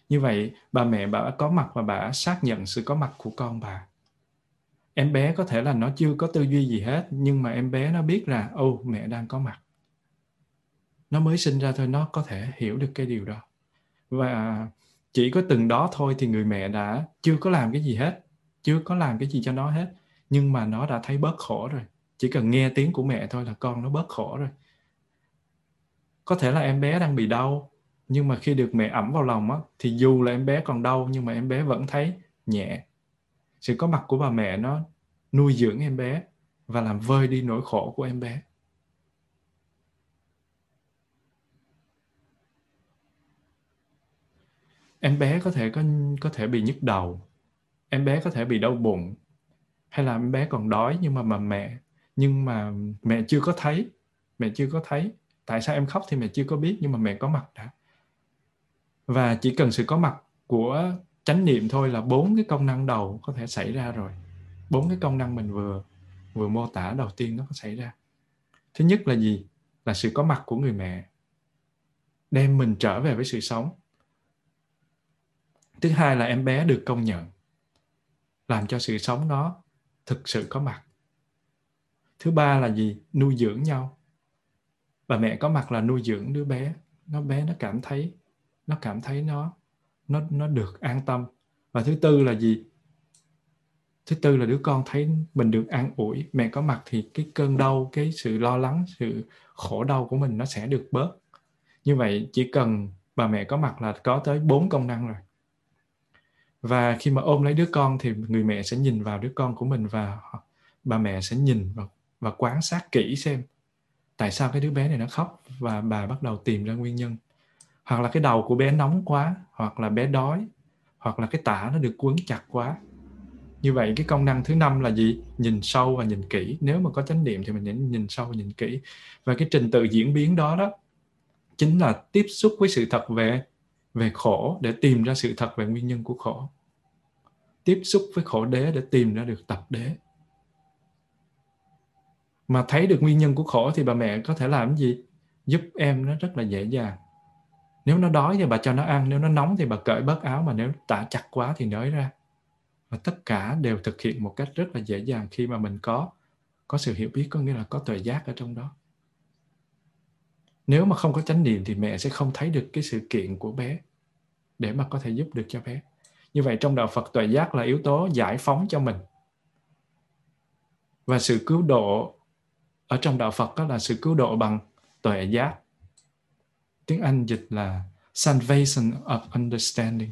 Như vậy bà mẹ bà có mặt và bà xác nhận sự có mặt của con bà. Em bé có thể là nó chưa có tư duy gì hết, nhưng mà em bé nó biết là ô mẹ đang có mặt nó mới sinh ra thôi, nó có thể hiểu được cái điều đó. Và chỉ có từng đó thôi thì người mẹ đã chưa có làm cái gì hết, chưa có làm cái gì cho nó hết. Nhưng mà nó đã thấy bớt khổ rồi. Chỉ cần nghe tiếng của mẹ thôi là con nó bớt khổ rồi. Có thể là em bé đang bị đau, nhưng mà khi được mẹ ẩm vào lòng á, thì dù là em bé còn đau, nhưng mà em bé vẫn thấy nhẹ. Sự có mặt của bà mẹ nó nuôi dưỡng em bé và làm vơi đi nỗi khổ của em bé. Em bé có thể có có thể bị nhức đầu, em bé có thể bị đau bụng, hay là em bé còn đói nhưng mà mà mẹ, nhưng mà mẹ chưa có thấy, mẹ chưa có thấy. Tại sao em khóc thì mẹ chưa có biết nhưng mà mẹ có mặt đã. Và chỉ cần sự có mặt của chánh niệm thôi là bốn cái công năng đầu có thể xảy ra rồi. Bốn cái công năng mình vừa vừa mô tả đầu tiên nó có xảy ra. Thứ nhất là gì? Là sự có mặt của người mẹ, đem mình trở về với sự sống thứ hai là em bé được công nhận, làm cho sự sống nó thực sự có mặt. Thứ ba là gì? Nuôi dưỡng nhau. Bà mẹ có mặt là nuôi dưỡng đứa bé. Nó bé, nó cảm thấy, nó cảm thấy nó nó nó được an tâm. Và thứ tư là gì? Thứ tư là đứa con thấy mình được an ủi. Mẹ có mặt thì cái cơn đau, cái sự lo lắng, sự khổ đau của mình nó sẽ được bớt. Như vậy chỉ cần bà mẹ có mặt là có tới bốn công năng rồi và khi mà ôm lấy đứa con thì người mẹ sẽ nhìn vào đứa con của mình và bà mẹ sẽ nhìn và, và quan sát kỹ xem tại sao cái đứa bé này nó khóc và bà bắt đầu tìm ra nguyên nhân. Hoặc là cái đầu của bé nóng quá hoặc là bé đói hoặc là cái tả nó được quấn chặt quá. Như vậy cái công năng thứ năm là gì? Nhìn sâu và nhìn kỹ. Nếu mà có chánh niệm thì mình nhìn, nhìn sâu và nhìn kỹ. Và cái trình tự diễn biến đó đó chính là tiếp xúc với sự thật về về khổ, để tìm ra sự thật về nguyên nhân của khổ. Tiếp xúc với khổ đế để tìm ra được tập đế. Mà thấy được nguyên nhân của khổ thì bà mẹ có thể làm gì? Giúp em nó rất là dễ dàng. Nếu nó đói thì bà cho nó ăn, nếu nó nóng thì bà cởi bớt áo, mà nếu tả chặt quá thì nới ra. Và tất cả đều thực hiện một cách rất là dễ dàng khi mà mình có có sự hiểu biết, có nghĩa là có tuệ giác ở trong đó nếu mà không có chánh niệm thì mẹ sẽ không thấy được cái sự kiện của bé để mà có thể giúp được cho bé. Như vậy trong đạo phật, tuệ giác là yếu tố giải phóng cho mình. Và sự cứu độ ở trong đạo phật đó là sự cứu độ bằng tuệ giác. Tiếng anh dịch là salvation of understanding.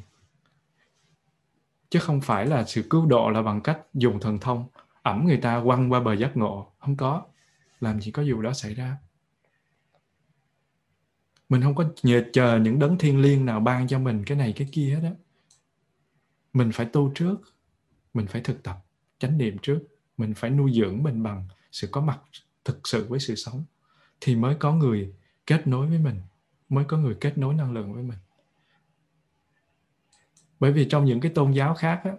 Chứ không phải là sự cứu độ là bằng cách dùng thần thông ẩm người ta quăng qua bờ giác ngộ. Không có. Làm gì có điều đó xảy ra mình không có nhờ chờ những đấng thiên liêng nào ban cho mình cái này cái kia hết á. Mình phải tu trước mình phải thực tập chánh niệm trước. Mình phải nuôi dưỡng mình bằng sự có mặt thực sự với sự sống. Thì mới có người kết nối với mình mới có người kết nối năng lượng với mình. Bởi vì trong những cái tôn giáo khác á,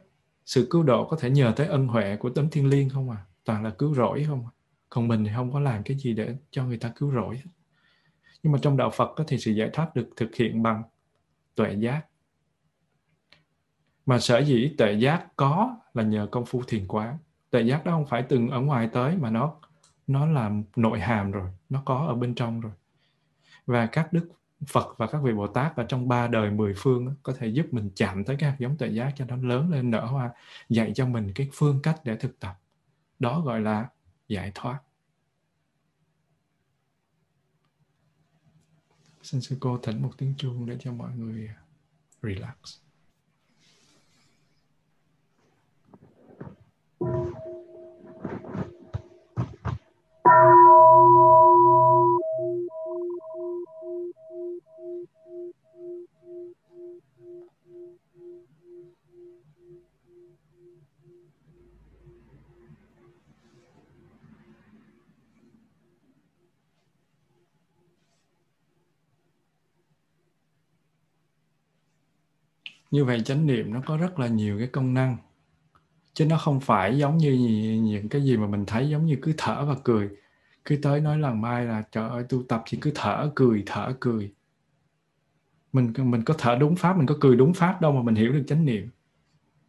sự cứu độ có thể nhờ tới ân huệ của tấm thiên liêng không à? Toàn là cứu rỗi không à. còn mình thì không có làm cái gì để cho người ta cứu rỗi nhưng mà trong đạo Phật thì sự giải thoát được thực hiện bằng tuệ giác. Mà sở dĩ tuệ giác có là nhờ công phu thiền quán. Tuệ giác đó không phải từng ở ngoài tới mà nó nó là nội hàm rồi, nó có ở bên trong rồi. Và các đức Phật và các vị Bồ Tát ở trong ba đời mười phương có thể giúp mình chạm tới các hạt giống tuệ giác cho nó lớn lên, nở hoa, dạy cho mình cái phương cách để thực tập. Đó gọi là giải thoát. Xin sư cô thỉnh một tiếng chuông để cho mọi người à, relax. Như vậy chánh niệm nó có rất là nhiều cái công năng. Chứ nó không phải giống như những cái gì mà mình thấy giống như cứ thở và cười. Cứ tới nói lần mai là, trời ơi, tu tập chỉ cứ thở, cười thở, cười. Mình mình có thở đúng pháp, mình có cười đúng pháp đâu mà mình hiểu được chánh niệm.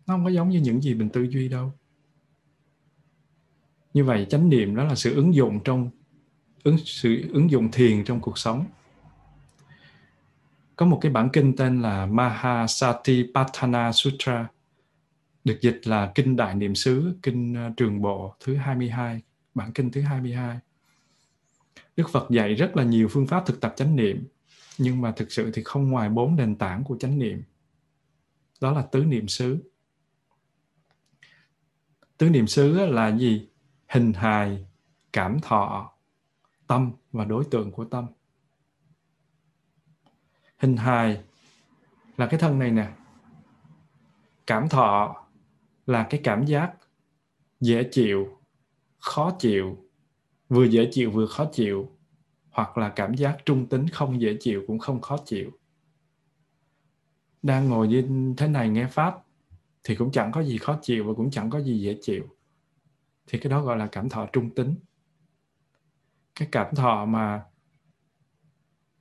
Nó không có giống như những gì mình tư duy đâu. Như vậy chánh niệm đó là sự ứng dụng trong, ứng, sự ứng dụng thiền trong cuộc sống có một cái bản kinh tên là Mahasatipatthana Sutra được dịch là Kinh Đại Niệm xứ, Kinh ờ, Trường Bộ thứ 22, bản kinh thứ 22. Đức Phật dạy rất là nhiều phương pháp thực tập chánh niệm, nhưng mà thực sự thì không ngoài bốn nền tảng của chánh niệm. Đó là tứ niệm xứ. Tứ niệm xứ là gì? Hình hài, cảm thọ, tâm và đối tượng của tâm hình hài là cái thân này nè. Cảm thọ là cái cảm giác dễ chịu, khó chịu, vừa dễ chịu vừa khó chịu, hoặc là cảm giác trung tính không dễ chịu cũng không khó chịu. Đang ngồi như thế này nghe pháp thì cũng chẳng có gì khó chịu và cũng chẳng có gì dễ chịu. Thì cái đó gọi là cảm thọ trung tính. Cái cảm thọ mà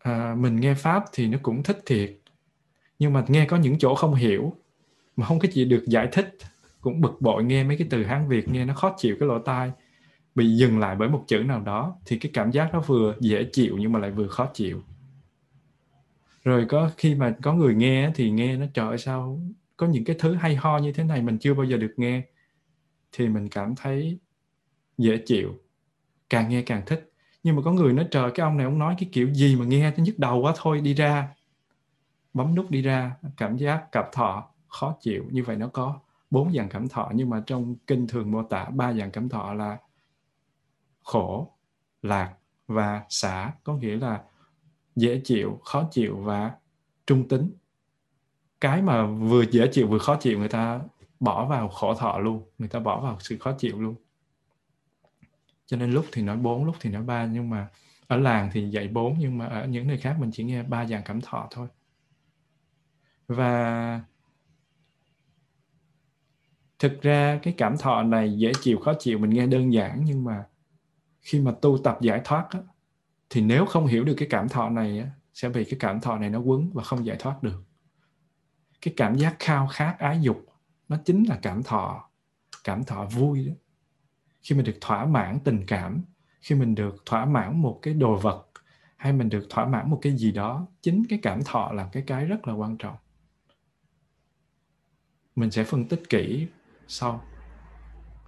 à, mình nghe pháp thì nó cũng thích thiệt. Nhưng mà nghe có những chỗ không hiểu mà không có gì được giải thích cũng bực bội nghe mấy cái từ hán việt nghe nó khó chịu cái lỗ tai. Bị dừng lại bởi một chữ nào đó thì cái cảm giác nó vừa dễ chịu nhưng mà lại vừa khó chịu. Rồi có khi mà có người nghe thì nghe nó trời sao có những cái thứ hay ho như thế này mình chưa bao giờ được nghe? Thì mình cảm thấy dễ chịu càng nghe càng thích nhưng mà có người nói, trời, cái ông này ông nói cái kiểu gì mà nghe nó nhức đầu quá, thôi đi ra. Bấm nút đi ra, cảm giác cặp thọ khó chịu. Như vậy nó có bốn dạng cảm thọ, nhưng mà trong kinh thường mô tả, ba dạng cảm thọ là khổ, lạc và xả. Có nghĩa là dễ chịu, khó chịu và trung tính. Cái mà vừa dễ chịu vừa khó chịu, người ta bỏ vào khổ thọ luôn. Người ta bỏ vào sự khó chịu luôn cho nên lúc thì nói bốn lúc thì nói ba nhưng mà ở làng thì dạy bốn nhưng mà ở những nơi khác mình chỉ nghe ba dạng cảm thọ thôi. Và thực ra cái cảm thọ này dễ chịu khó chịu mình nghe đơn giản nhưng mà khi mà tu tập giải thoát á, thì nếu không hiểu được cái cảm thọ này á, sẽ bị cái cảm thọ này nó quấn và không giải thoát được. Cái cảm giác khao khát ái dục nó chính là cảm thọ cảm thọ vui đó khi mình được thỏa mãn tình cảm, khi mình được thỏa mãn một cái đồ vật, hay mình được thỏa mãn một cái gì đó, chính cái cảm thọ là cái cái rất là quan trọng. Mình sẽ phân tích kỹ sau.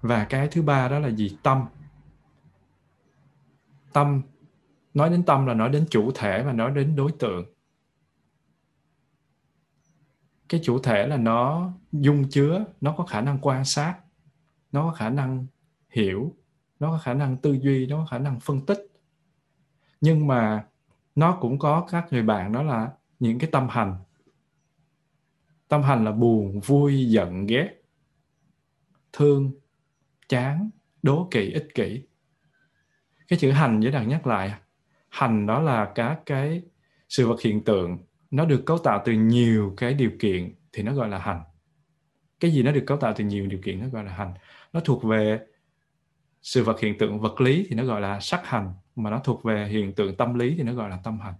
Và cái thứ ba đó là gì? Tâm. Tâm, nói đến tâm là nói đến chủ thể và nói đến đối tượng. Cái chủ thể là nó dung chứa, nó có khả năng quan sát, nó có khả năng hiểu, nó có khả năng tư duy, nó có khả năng phân tích. Nhưng mà nó cũng có các người bạn đó là những cái tâm hành. Tâm hành là buồn, vui, giận, ghét, thương, chán, đố kỵ, ích kỷ. Cái chữ hành với đằng nhắc lại. Hành đó là các cái sự vật hiện tượng. Nó được cấu tạo từ nhiều cái điều kiện thì nó gọi là hành. Cái gì nó được cấu tạo từ nhiều điều kiện nó gọi là hành? Nó thuộc về sự vật hiện tượng vật lý thì nó gọi là sắc hành, mà nó thuộc về hiện tượng tâm lý thì nó gọi là tâm hành.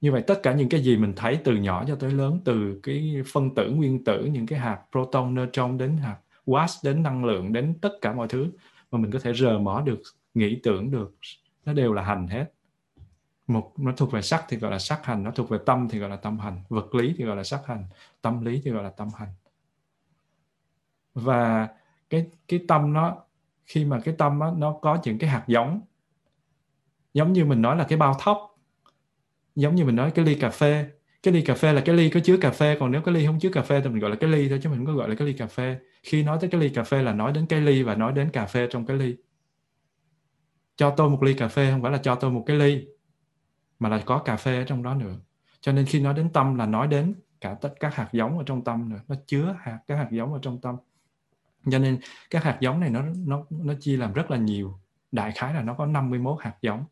Như vậy tất cả những cái gì mình thấy từ nhỏ cho tới lớn, từ cái phân tử, nguyên tử, những cái hạt proton, neutron đến hạt watts đến năng lượng, đến tất cả mọi thứ mà mình có thể rờ mỏ được, nghĩ tưởng được, nó đều là hành hết. Một, nó thuộc về sắc thì gọi là sắc hành, nó thuộc về tâm thì gọi là tâm hành, vật lý thì gọi là sắc hành, tâm lý thì gọi là tâm hành. Và cái cái tâm nó khi mà cái tâm á, nó có những cái hạt giống. Giống như mình nói là cái bao thóc. Giống như mình nói cái ly cà phê. Cái ly cà phê là cái ly có chứa cà phê còn nếu cái ly không chứa cà phê thì mình gọi là cái ly thôi chứ mình không có gọi là cái ly cà phê. Khi nói tới cái ly cà phê là nói đến cái ly và nói đến cà phê trong cái ly. Cho tôi một ly cà phê không phải là cho tôi một cái ly mà là có cà phê ở trong đó nữa. Cho nên khi nói đến tâm là nói đến cả tất các hạt giống ở trong tâm nữa. Nó chứa hạt các hạt giống ở trong tâm cho nên các hạt giống này nó nó nó chia làm rất là nhiều. Đại khái là nó có 51 hạt giống.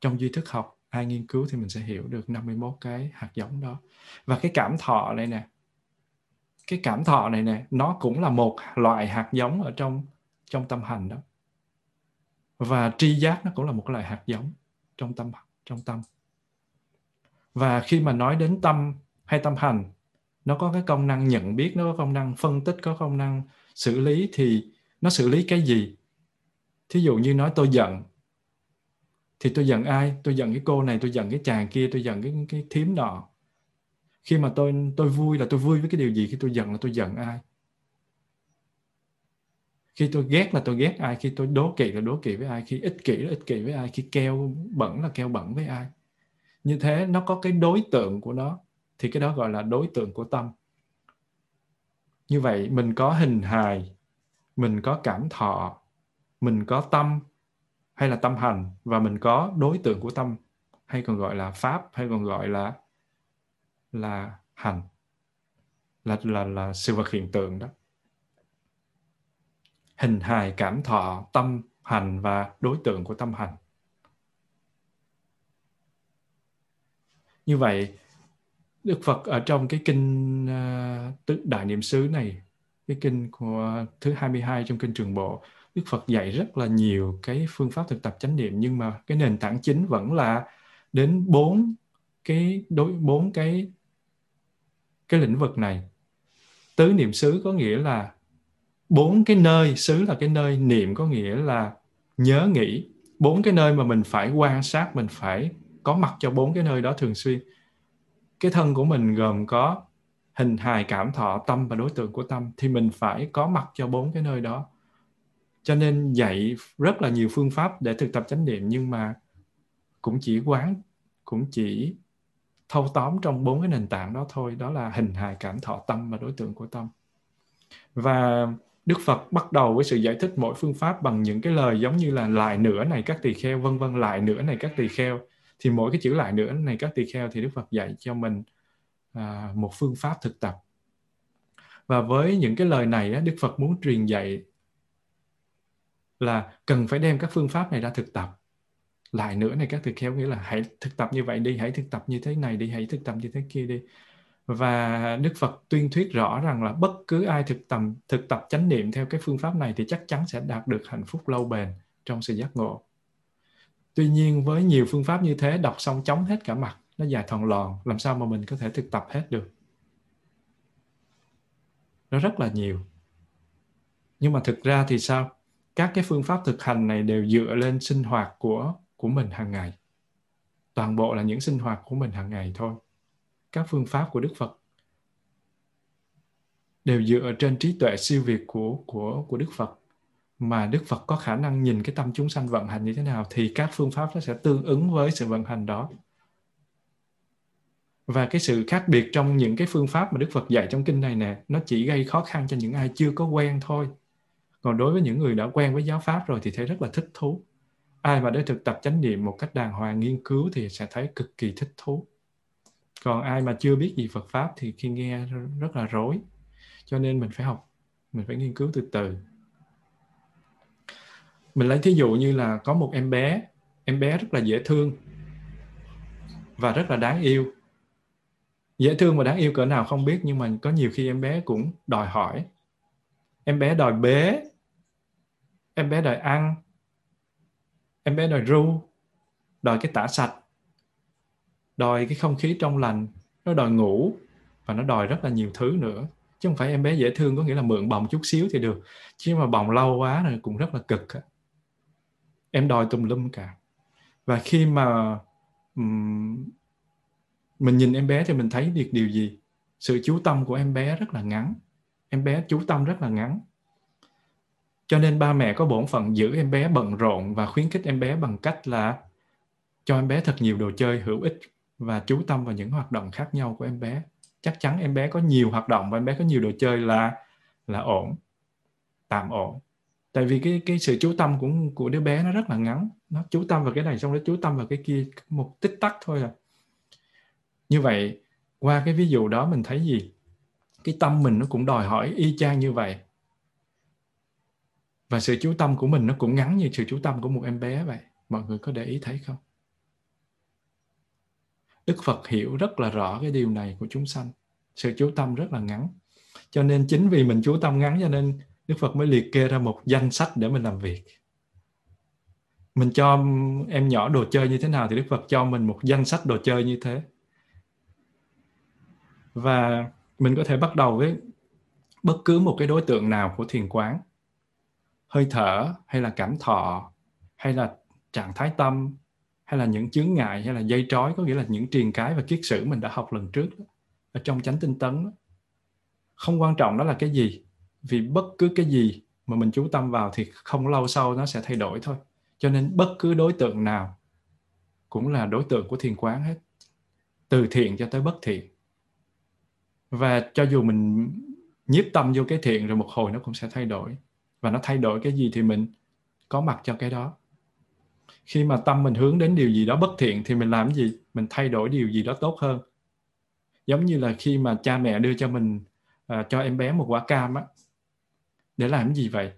Trong duy thức học, ai nghiên cứu thì mình sẽ hiểu được 51 cái hạt giống đó. Và cái cảm thọ này nè, cái cảm thọ này nè, nó cũng là một loại hạt giống ở trong trong tâm hành đó. Và tri giác nó cũng là một loại hạt giống trong tâm trong tâm. Và khi mà nói đến tâm hay tâm hành nó có cái công năng nhận biết, nó có công năng phân tích, có công năng xử lý. Thì nó xử lý cái gì? Thí dụ như nói tôi giận, thì tôi giận ai? Tôi giận cái cô này, tôi giận cái chàng kia, tôi giận cái cái thím nọ. Khi mà tôi tôi vui là tôi vui với cái điều gì? Khi tôi giận là tôi giận ai? Khi tôi ghét là tôi ghét ai? Khi tôi đố kỵ là đố kỵ với ai? Khi ích kỷ là ích kỷ với ai? Khi keo bẩn là keo bẩn với ai? Như thế nó có cái đối tượng của nó thì cái đó gọi là đối tượng của tâm. Như vậy, mình có hình hài, mình có cảm thọ, mình có tâm hay là tâm hành, và mình có đối tượng của tâm, hay còn gọi là pháp, hay còn gọi là là hành, là là là sự vật hiện tượng đó. Hình hài, cảm thọ, tâm hành và đối tượng của tâm hành. Như vậy Đức Phật ở trong cái kinh uh, Đại Niệm xứ này, cái kinh của thứ 22 trong kinh Trường Bộ, Đức Phật dạy rất là nhiều cái phương pháp thực tập chánh niệm nhưng mà cái nền tảng chính vẫn là đến bốn cái đối bốn cái cái lĩnh vực này. Tứ niệm xứ có nghĩa là bốn cái nơi xứ là cái nơi niệm có nghĩa là nhớ nghĩ bốn cái nơi mà mình phải quan sát mình phải có mặt cho bốn cái nơi đó thường xuyên cái thân của mình gồm có hình hài cảm thọ, tâm và đối tượng của tâm, thì mình phải có mặt cho bốn cái nơi đó. Cho nên dạy rất là nhiều phương pháp để thực tập chánh niệm, nhưng mà cũng chỉ quán, cũng chỉ thâu tóm trong bốn cái nền tảng đó thôi. Đó là hình hài cảm thọ, tâm và đối tượng của tâm. Và Đức Phật bắt đầu với sự giải thích mỗi phương pháp bằng những cái lời giống như là lại nữa này các tỳ kheo vân vân, lại nữa này các tỳ kheo thì mỗi cái chữ lại nữa này các tỳ kheo thì Đức Phật dạy cho mình à, một phương pháp thực tập. Và với những cái lời này Đức Phật muốn truyền dạy là cần phải đem các phương pháp này ra thực tập. Lại nữa này các tỳ kheo nghĩa là hãy thực tập như vậy đi hãy thực tập như thế này đi hãy thực tập như thế kia đi. Và Đức Phật tuyên thuyết rõ rằng là bất cứ ai thực tập thực tập chánh niệm theo cái phương pháp này thì chắc chắn sẽ đạt được hạnh phúc lâu bền trong sự giác ngộ. Tuy nhiên với nhiều phương pháp như thế đọc xong chóng hết cả mặt, nó dài thòn lòn, làm sao mà mình có thể thực tập hết được? Nó rất là nhiều. Nhưng mà thực ra thì sao? Các cái phương pháp thực hành này đều dựa lên sinh hoạt của của mình hàng ngày. Toàn bộ là những sinh hoạt của mình hàng ngày thôi các phương pháp của Đức Phật đều dựa trên trí tuệ siêu việt của của của Đức Phật mà Đức Phật có khả năng nhìn cái tâm chúng sanh vận hành như thế nào thì các phương pháp nó sẽ tương ứng với sự vận hành đó. Và cái sự khác biệt trong những cái phương pháp mà Đức Phật dạy trong kinh này nè, nó chỉ gây khó khăn cho những ai chưa có quen thôi. Còn đối với những người đã quen với giáo pháp rồi thì thấy rất là thích thú. Ai mà đã thực tập chánh niệm một cách đàng hoàng nghiên cứu thì sẽ thấy cực kỳ thích thú còn ai mà chưa biết gì Phật pháp thì khi nghe rất là rối cho nên mình phải học mình phải nghiên cứu từ từ mình lấy thí dụ như là có một em bé em bé rất là dễ thương và rất là đáng yêu. Dễ thương và đáng yêu cỡ nào không biết, nhưng mà có nhiều khi em bé cũng đòi hỏi. Em bé đòi bế, em bé đòi ăn, em bé đòi ru, đòi cái tả sạch, đòi cái không khí trong lành, nó đòi ngủ và nó đòi rất là nhiều thứ nữa. Chứ không phải em bé dễ thương có nghĩa là mượn bồng chút xíu thì được. Chứ mà bồng lâu quá rồi cũng rất là cực em đòi tùm lum cả. Và khi mà um, mình nhìn em bé thì mình thấy được điều gì? Sự chú tâm của em bé rất là ngắn. Em bé chú tâm rất là ngắn. Cho nên ba mẹ có bổn phận giữ em bé bận rộn và khuyến khích em bé bằng cách là cho em bé thật nhiều đồ chơi hữu ích và chú tâm vào những hoạt động khác nhau của em bé. Chắc chắn em bé có nhiều hoạt động và em bé có nhiều đồ chơi là là ổn tạm ổn tại vì cái cái sự chú tâm của của đứa bé nó rất là ngắn. Nó chú tâm vào cái này, xong nó chú tâm vào cái kia, một tích tắc thôi à. Như vậy, qua cái ví dụ đó mình thấy gì? Cái tâm mình nó cũng đòi hỏi y chang như vậy. Và sự chú tâm của mình nó cũng ngắn như sự chú tâm của một em bé vậy. Mọi người có để ý thấy không? Đức Phật hiểu rất là rõ cái điều này của chúng sanh. Sự chú tâm rất là ngắn. Cho nên chính vì mình chú tâm ngắn cho nên Đức Phật mới liệt kê ra một danh sách để mình làm việc. Mình cho em nhỏ đồ chơi như thế nào thì Đức Phật cho mình một danh sách đồ chơi như thế. Và mình có thể bắt đầu với bất cứ một cái đối tượng nào của thiền quán. Hơi thở, hay là cảm thọ, hay là trạng thái tâm, hay là những chướng ngại, hay là dây trói, có nghĩa là những triền cái và kiết sử mình đã học lần trước ở trong chánh tinh tấn không quan trọng đó là cái gì vì bất cứ cái gì mà mình chú tâm vào thì không lâu sau nó sẽ thay đổi thôi. Cho nên bất cứ đối tượng nào cũng là đối tượng của thiền quán hết từ thiện cho tới bất thiện. Và cho dù mình nhiếp tâm vô cái thiện rồi một hồi nó cũng sẽ thay đổi. Và nó thay đổi cái gì thì mình có mặt cho cái đó. Khi mà tâm mình hướng đến điều gì đó bất thiện thì mình làm gì? Mình thay đổi điều gì đó tốt hơn. Giống như là khi mà cha mẹ đưa cho mình uh, cho em bé một quả cam á để làm gì vậy?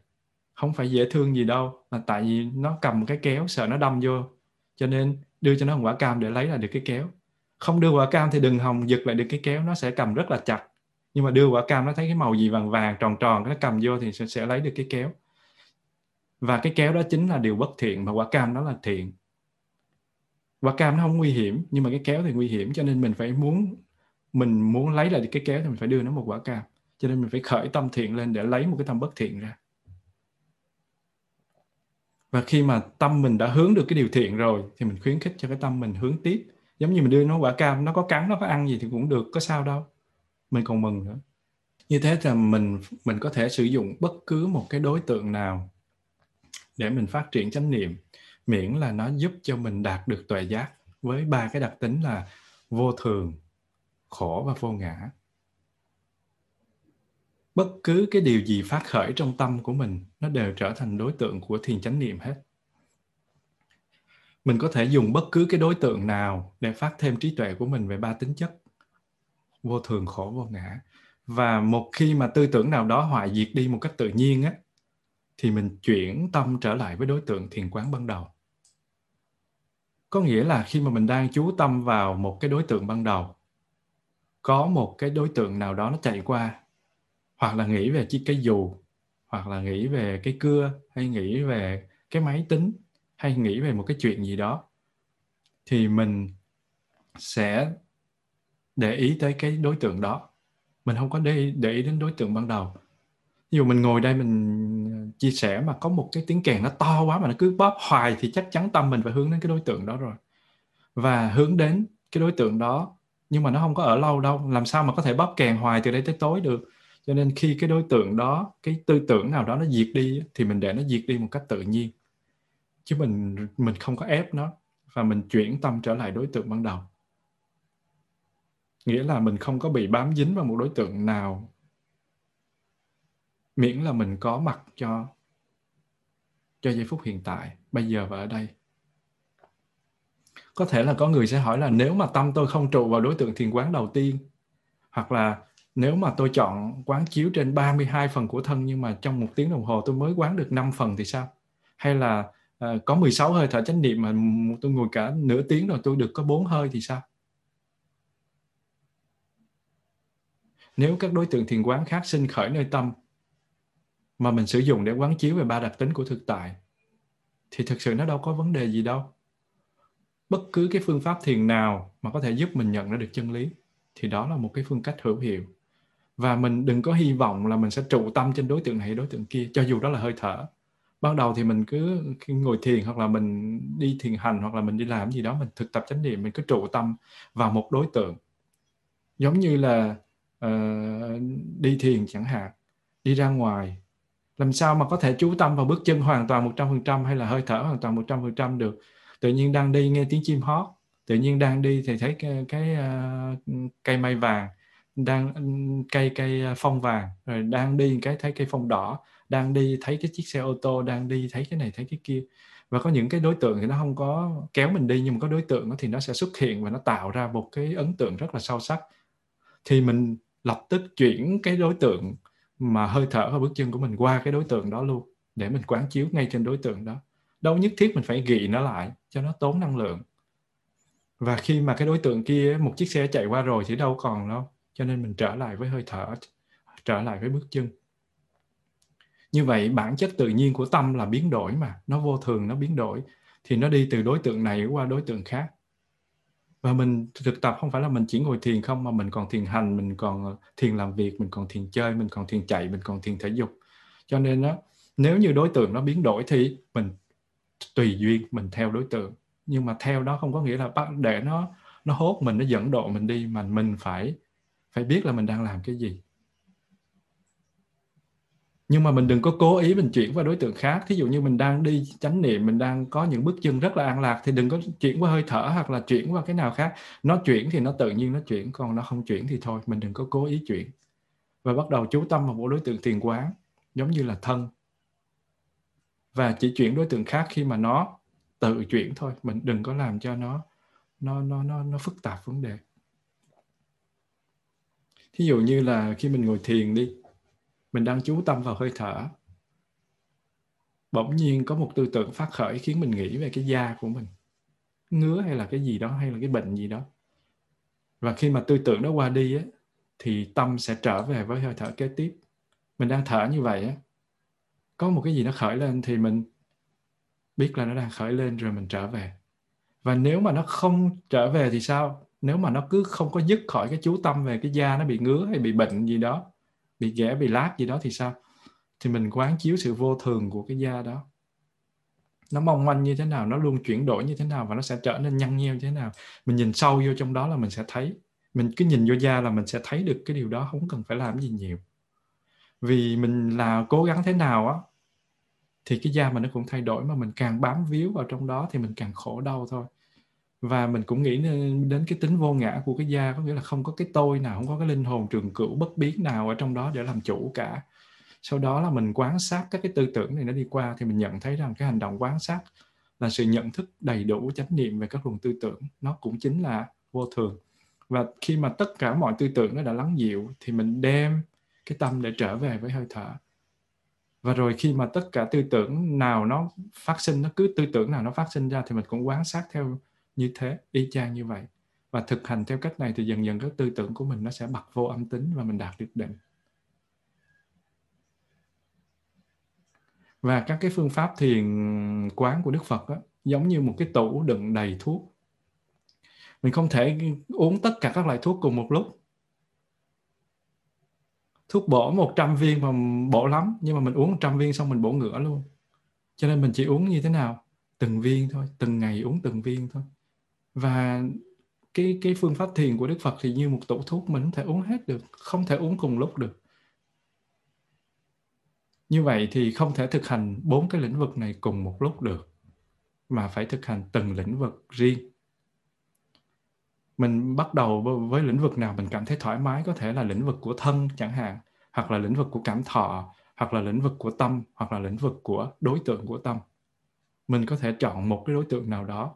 Không phải dễ thương gì đâu mà tại vì nó cầm cái kéo sợ nó đâm vô. Cho nên đưa cho nó một quả cam để lấy lại được cái kéo. Không đưa quả cam thì đừng hòng giật lại được cái kéo nó sẽ cầm rất là chặt. Nhưng mà đưa quả cam nó thấy cái màu gì vàng vàng tròn tròn nó cầm vô thì sẽ, sẽ lấy được cái kéo. Và cái kéo đó chính là điều bất thiện mà quả cam đó là thiện. Quả cam nó không nguy hiểm nhưng mà cái kéo thì nguy hiểm cho nên mình phải muốn mình muốn lấy lại được cái kéo thì mình phải đưa nó một quả cam cho nên mình phải khởi tâm thiện lên để lấy một cái tâm bất thiện ra. Và khi mà tâm mình đã hướng được cái điều thiện rồi, thì mình khuyến khích cho cái tâm mình hướng tiếp. Giống như mình đưa nó quả cam, nó có cắn, nó có ăn gì thì cũng được, có sao đâu. Mình còn mừng nữa. Như thế là mình mình có thể sử dụng bất cứ một cái đối tượng nào để mình phát triển chánh niệm, miễn là nó giúp cho mình đạt được tuệ giác với ba cái đặc tính là vô thường, khổ và vô ngã bất cứ cái điều gì phát khởi trong tâm của mình, nó đều trở thành đối tượng của thiền chánh niệm hết. Mình có thể dùng bất cứ cái đối tượng nào để phát thêm trí tuệ của mình về ba tính chất. Vô thường, khổ, vô ngã. Và một khi mà tư tưởng nào đó hoại diệt đi một cách tự nhiên á, thì mình chuyển tâm trở lại với đối tượng thiền quán ban đầu. Có nghĩa là khi mà mình đang chú tâm vào một cái đối tượng ban đầu, có một cái đối tượng nào đó nó chạy qua hoặc là nghĩ về chiếc cái dù hoặc là nghĩ về cái cưa hay nghĩ về cái máy tính hay nghĩ về một cái chuyện gì đó thì mình sẽ để ý tới cái đối tượng đó. Mình không có để, để ý đến đối tượng ban đầu. Ví dụ mình ngồi đây mình ờ, chia sẻ mà có một cái tiếng kèn nó to quá mà nó cứ bóp hoài thì chắc chắn tâm mình phải hướng đến cái đối tượng đó rồi. Và hướng đến cái đối tượng đó nhưng mà nó không có ở lâu đâu làm sao mà có thể bóp kèn hoài từ đây tới tối được? Cho nên khi cái đối tượng đó, cái tư tưởng nào đó nó diệt đi thì mình để nó diệt đi một cách tự nhiên. Chứ mình mình không có ép nó, và mình chuyển tâm trở lại đối tượng ban đầu. Nghĩa là mình không có bị bám dính vào một đối tượng nào, miễn là mình có mặt cho cho giây phút hiện tại, bây giờ và ở đây. Có thể là có người sẽ hỏi là nếu mà tâm tôi không trụ vào đối tượng thiền quán đầu tiên, hoặc là nếu mà tôi chọn quán chiếu trên 32 phần của thân nhưng mà trong một tiếng đồng hồ tôi mới quán được 5 phần thì sao? Hay là uh, có 16 hơi thở chánh niệm mà tôi ngồi cả nửa tiếng rồi tôi được có 4 hơi thì sao? Nếu các đối tượng thiền quán khác sinh khởi nơi tâm mà mình sử dụng để quán chiếu về ba đặc tính của thực tại thì thực sự nó đâu có vấn đề gì đâu. Bất cứ cái phương pháp thiền nào mà có thể giúp mình nhận ra được chân lý thì đó là một cái phương cách hữu hiệu và mình đừng có hy vọng là mình sẽ trụ tâm trên đối tượng này đối tượng kia cho dù đó là hơi thở. Ban đầu thì mình cứ ngồi thiền hoặc là mình đi thiền hành hoặc là mình đi làm gì đó mình thực tập chánh niệm mình cứ trụ tâm vào một đối tượng. Giống như là uh, đi thiền chẳng hạn đi ra ngoài. Làm sao mà có thể chú tâm vào bước chân hoàn toàn 100% hay là hơi thở hoàn toàn 100% được? Tự nhiên đang đi nghe tiếng chim hót tự nhiên đang đi thì thấy cái, cái uh, cây mây vàng đang cây cây à, phong vàng, rồi đang đi cái thấy cây phong đỏ, đang đi thấy cái chiếc xe ô tô, đang đi thấy cái này, thấy cái kia. Và có những cái đối tượng thì nó không có kéo mình đi, nhưng mà có đối tượng thì nó sẽ xuất hiện và nó tạo ra một cái ấn tượng rất là sâu sắc. Thì mình lập tức chuyển cái đối tượng mà hơi thở và bước chân của mình qua cái đối tượng đó luôn, để mình quán chiếu ngay trên đối tượng đó. Đâu nhất thiết mình phải ghi nó lại cho nó tốn năng lượng. Và khi mà cái đối tượng kia, một chiếc xe chạy qua rồi thì đâu còn đâu cho nên mình trở lại với hơi thở, trở lại với bước chân. Như vậy, bản chất tự nhiên của tâm là biến đổi mà. Nó vô thường, nó biến đổi. Thì nó đi từ đối tượng này qua đối tượng khác. Và mình thực tập không phải là mình chỉ ngồi thiền không, mà mình còn thiền hành, mình còn ờ, thiền làm việc, mình còn thiền chơi, mình còn thiền chạy, mình còn thiền thể dục. Cho nên đó nếu như đối tượng nó biến đổi thì mình tùy duyên, mình theo đối tượng. Nhưng mà theo đó không có nghĩa là bắt để nó nó hốt mình, nó dẫn độ mình đi, mà mình phải phải biết là mình đang làm cái gì. Nhưng mà mình đừng có cố ý mình chuyển qua đối tượng khác. Thí dụ như mình đang đi chánh niệm, mình đang có những bước chân rất là an lạc, thì đừng có chuyển qua hơi thở hoặc là chuyển qua cái nào khác. Nó chuyển thì nó tự nhiên nó chuyển, còn nó không chuyển thì thôi, mình đừng có cố ý chuyển. Và bắt đầu chú tâm vào một đối tượng tiền quán, giống như là thân. Và chỉ chuyển đối tượng khác khi mà nó tự chuyển thôi. Mình đừng có làm cho nó nó nó nó nó phức tạp vấn đề thí dụ như là khi mình ngồi thiền đi mình đang chú tâm vào hơi thở bỗng nhiên có một tư tưởng phát khởi khiến mình nghĩ về cái da của mình. Ngứa hay là cái gì đó hay là cái bệnh gì đó. Và khi mà tư tưởng đó qua đi á, thì tâm sẽ trở về với hơi thở kế tiếp. Mình đang thở như vậy á có một cái gì nó khởi lên thì mình biết là nó đang khởi lên rồi mình trở về. Và nếu mà nó không trở về thì sao? Nếu mà nó cứ không có dứt khỏi cái chú tâm về cái da nó bị ngứa hay bị bệnh gì đó, bị ghẻ, bị lát gì đó thì sao? Thì mình quán chiếu sự vô thường của cái da đó. Nó mong manh như thế nào, nó luôn chuyển đổi như thế nào và nó sẽ trở nên nhăn nheo như thế nào? Mình nhìn sâu vô trong đó là mình sẽ thấy. Mình cứ nhìn vô da là mình sẽ thấy được cái điều đó, không cần phải làm gì nhiều. Vì mình là cố gắng thế nào á, thì cái da mình nó cũng thay đổi mà mình càng bám víu vào trong đó thì mình càng khổ đau thôi và mình cũng nghĩ đến cái tính vô ngã của cái da, có nghĩa là không có cái tôi nào, không có cái linh hồn trường cửu bất biến nào ở trong đó để làm chủ cả. Sau đó là mình quan sát các cái tư tưởng này nó đi qua thì mình nhận thấy rằng cái hành động quan sát là sự nhận thức đầy đủ, chánh niệm về các luồng tư tưởng, nó cũng chính là vô thường. Và khi mà tất cả mọi tư tưởng nó đã lắng dịu thì mình đem cái tâm để trở về với hơi thở. Và rồi khi mà tất cả tư tưởng nào nó phát sinh, nó cứ tư tưởng nào nó phát sinh ra thì mình cũng quan sát theo như thế, y chang như vậy. Và thực hành theo cách này thì dần dần các tư tưởng của mình nó sẽ bật vô âm tính và mình đạt được định. Và các cái phương pháp thiền quán của Đức Phật đó giống như một cái tủ đựng đầy thuốc. Mình không thể uống tất cả các loại thuốc cùng một lúc. Thuốc bổ 100 viên mà bổ lắm, nhưng mà mình uống 100 viên xong mình bổ ngửa luôn. Cho nên mình chỉ uống như thế nào? Từng viên thôi, từng ngày uống từng viên thôi và cái cái phương pháp thiền của Đức Phật thì như một tủ thuốc mình không thể uống hết được, không thể uống cùng lúc được. Như vậy thì không thể thực hành bốn cái lĩnh vực này cùng một lúc được, mà phải thực hành từng lĩnh vực riêng. Mình bắt đầu với lĩnh vực nào mình cảm thấy thoải mái, có thể là lĩnh vực của thân chẳng hạn, hoặc là lĩnh vực của cảm thọ, hoặc là lĩnh vực của tâm, hoặc là lĩnh vực của đối tượng của tâm. Mình có thể chọn một cái đối tượng nào đó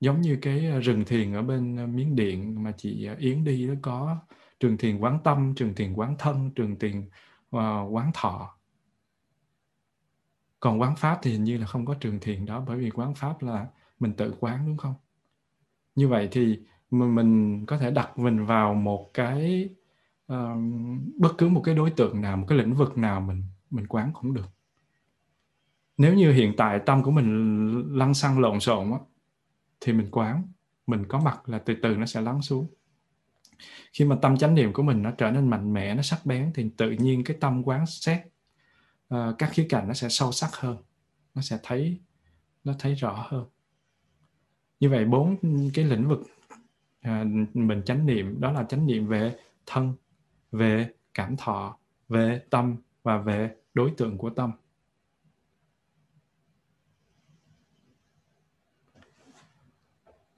giống như cái ờ, rừng thiền ở bên ờ, miến điện mà chị ờ, yến đi nó có trường thiền quán tâm trường thiền quán thân trường thiền quán thọ. Còn quán pháp thì hình như là không có trường thiền đó bởi vì quán pháp là mình tự quán đúng không? Như vậy thì mình có thể đặt mình vào một cái uh, bất cứ một cái đối tượng nào một cái lĩnh vực nào mình mình quán cũng được. Nếu như hiện tại tâm của mình lăn xăng lộn xộn á, thì mình quán mình có mặt là từ từ nó sẽ lắng xuống. Khi mà tâm chánh niệm của mình nó trở nên mạnh mẽ nó sắc bén thì tự nhiên cái tâm quán xét uh, các khía cạnh nó sẽ sâu sắc hơn nó sẽ thấy nó thấy rõ hơn. Như vậy bốn cái lĩnh vực uh, mình chánh niệm đó là chánh niệm về thân về cảm thọ về tâm và về đối tượng của tâm.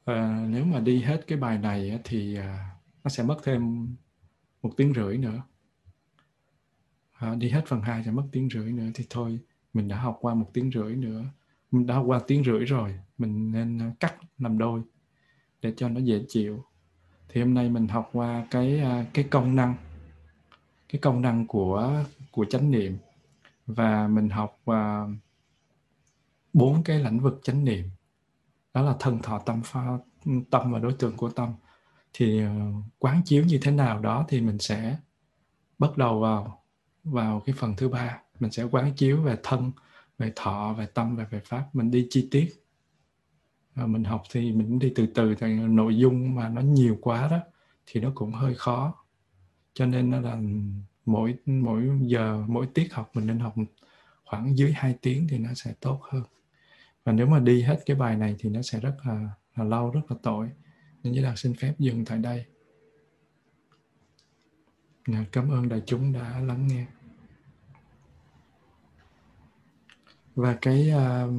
À, nếu mà đi hết cái bài này thì à, nó sẽ mất thêm một tiếng rưỡi nữa. À, đi hết phần 2 sẽ mất tiếng rưỡi nữa thì thôi mình đã học qua một tiếng rưỡi nữa. Mình đã học qua tiếng rưỡi rồi mình nên à, cắt làm đôi để cho nó dễ chịu. Thì hôm nay mình học qua cái à, cái công năng cái công năng của của chánh niệm. Và mình học uh, bốn cái lĩnh vực chánh niệm đó là thân thọ tâm pha, tâm và đối tượng của tâm. Thì ờ, quán chiếu như thế nào đó thì mình sẽ bắt đầu vào vào cái phần thứ ba. Mình sẽ quán chiếu về thân, về thọ, về tâm và về pháp. Mình đi chi tiết. Và mình học thì mình đi từ từ thì nội dung mà nó nhiều quá đó, thì nó cũng hơi khó. Cho nên nó là mỗi mỗi giờ, mỗi tiết học mình nên học khoảng dưới 2 tiếng thì nó sẽ tốt hơn và nếu mà đi hết cái bài này thì nó sẽ rất là, là lâu rất là tội. Nên giới đạt xin phép dừng tại đây. Dạ, cảm ơn đại chúng đã lắng nghe. Và cái uh,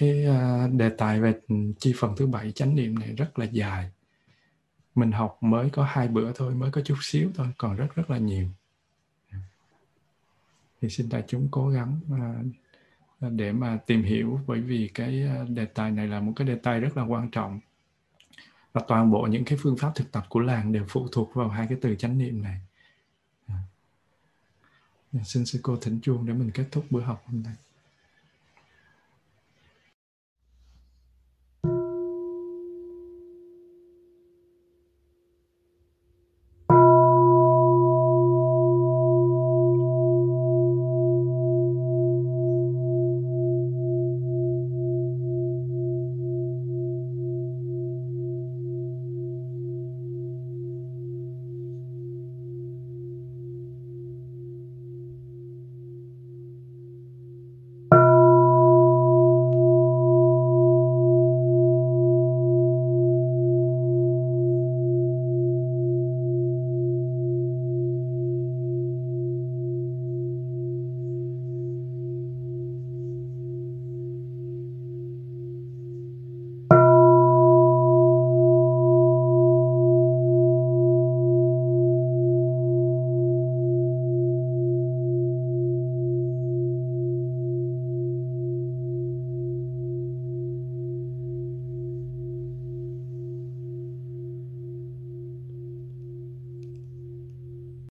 cái uh, đề tài về chi phần thứ bảy chánh niệm này rất là dài. Mình học mới có hai bữa thôi mới có chút xíu thôi còn rất rất là nhiều. Dạ. Thì xin đại chúng cố gắng uh, Ờ, để mà tìm hiểu, bởi vì cái ờ, đề tài này là một cái đề tài rất là quan trọng và toàn bộ những cái phương pháp thực tập của làng đều phụ thuộc vào hai cái từ chánh niệm này. À. Xin sư cô thỉnh chuông để mình kết thúc bữa học hôm nay.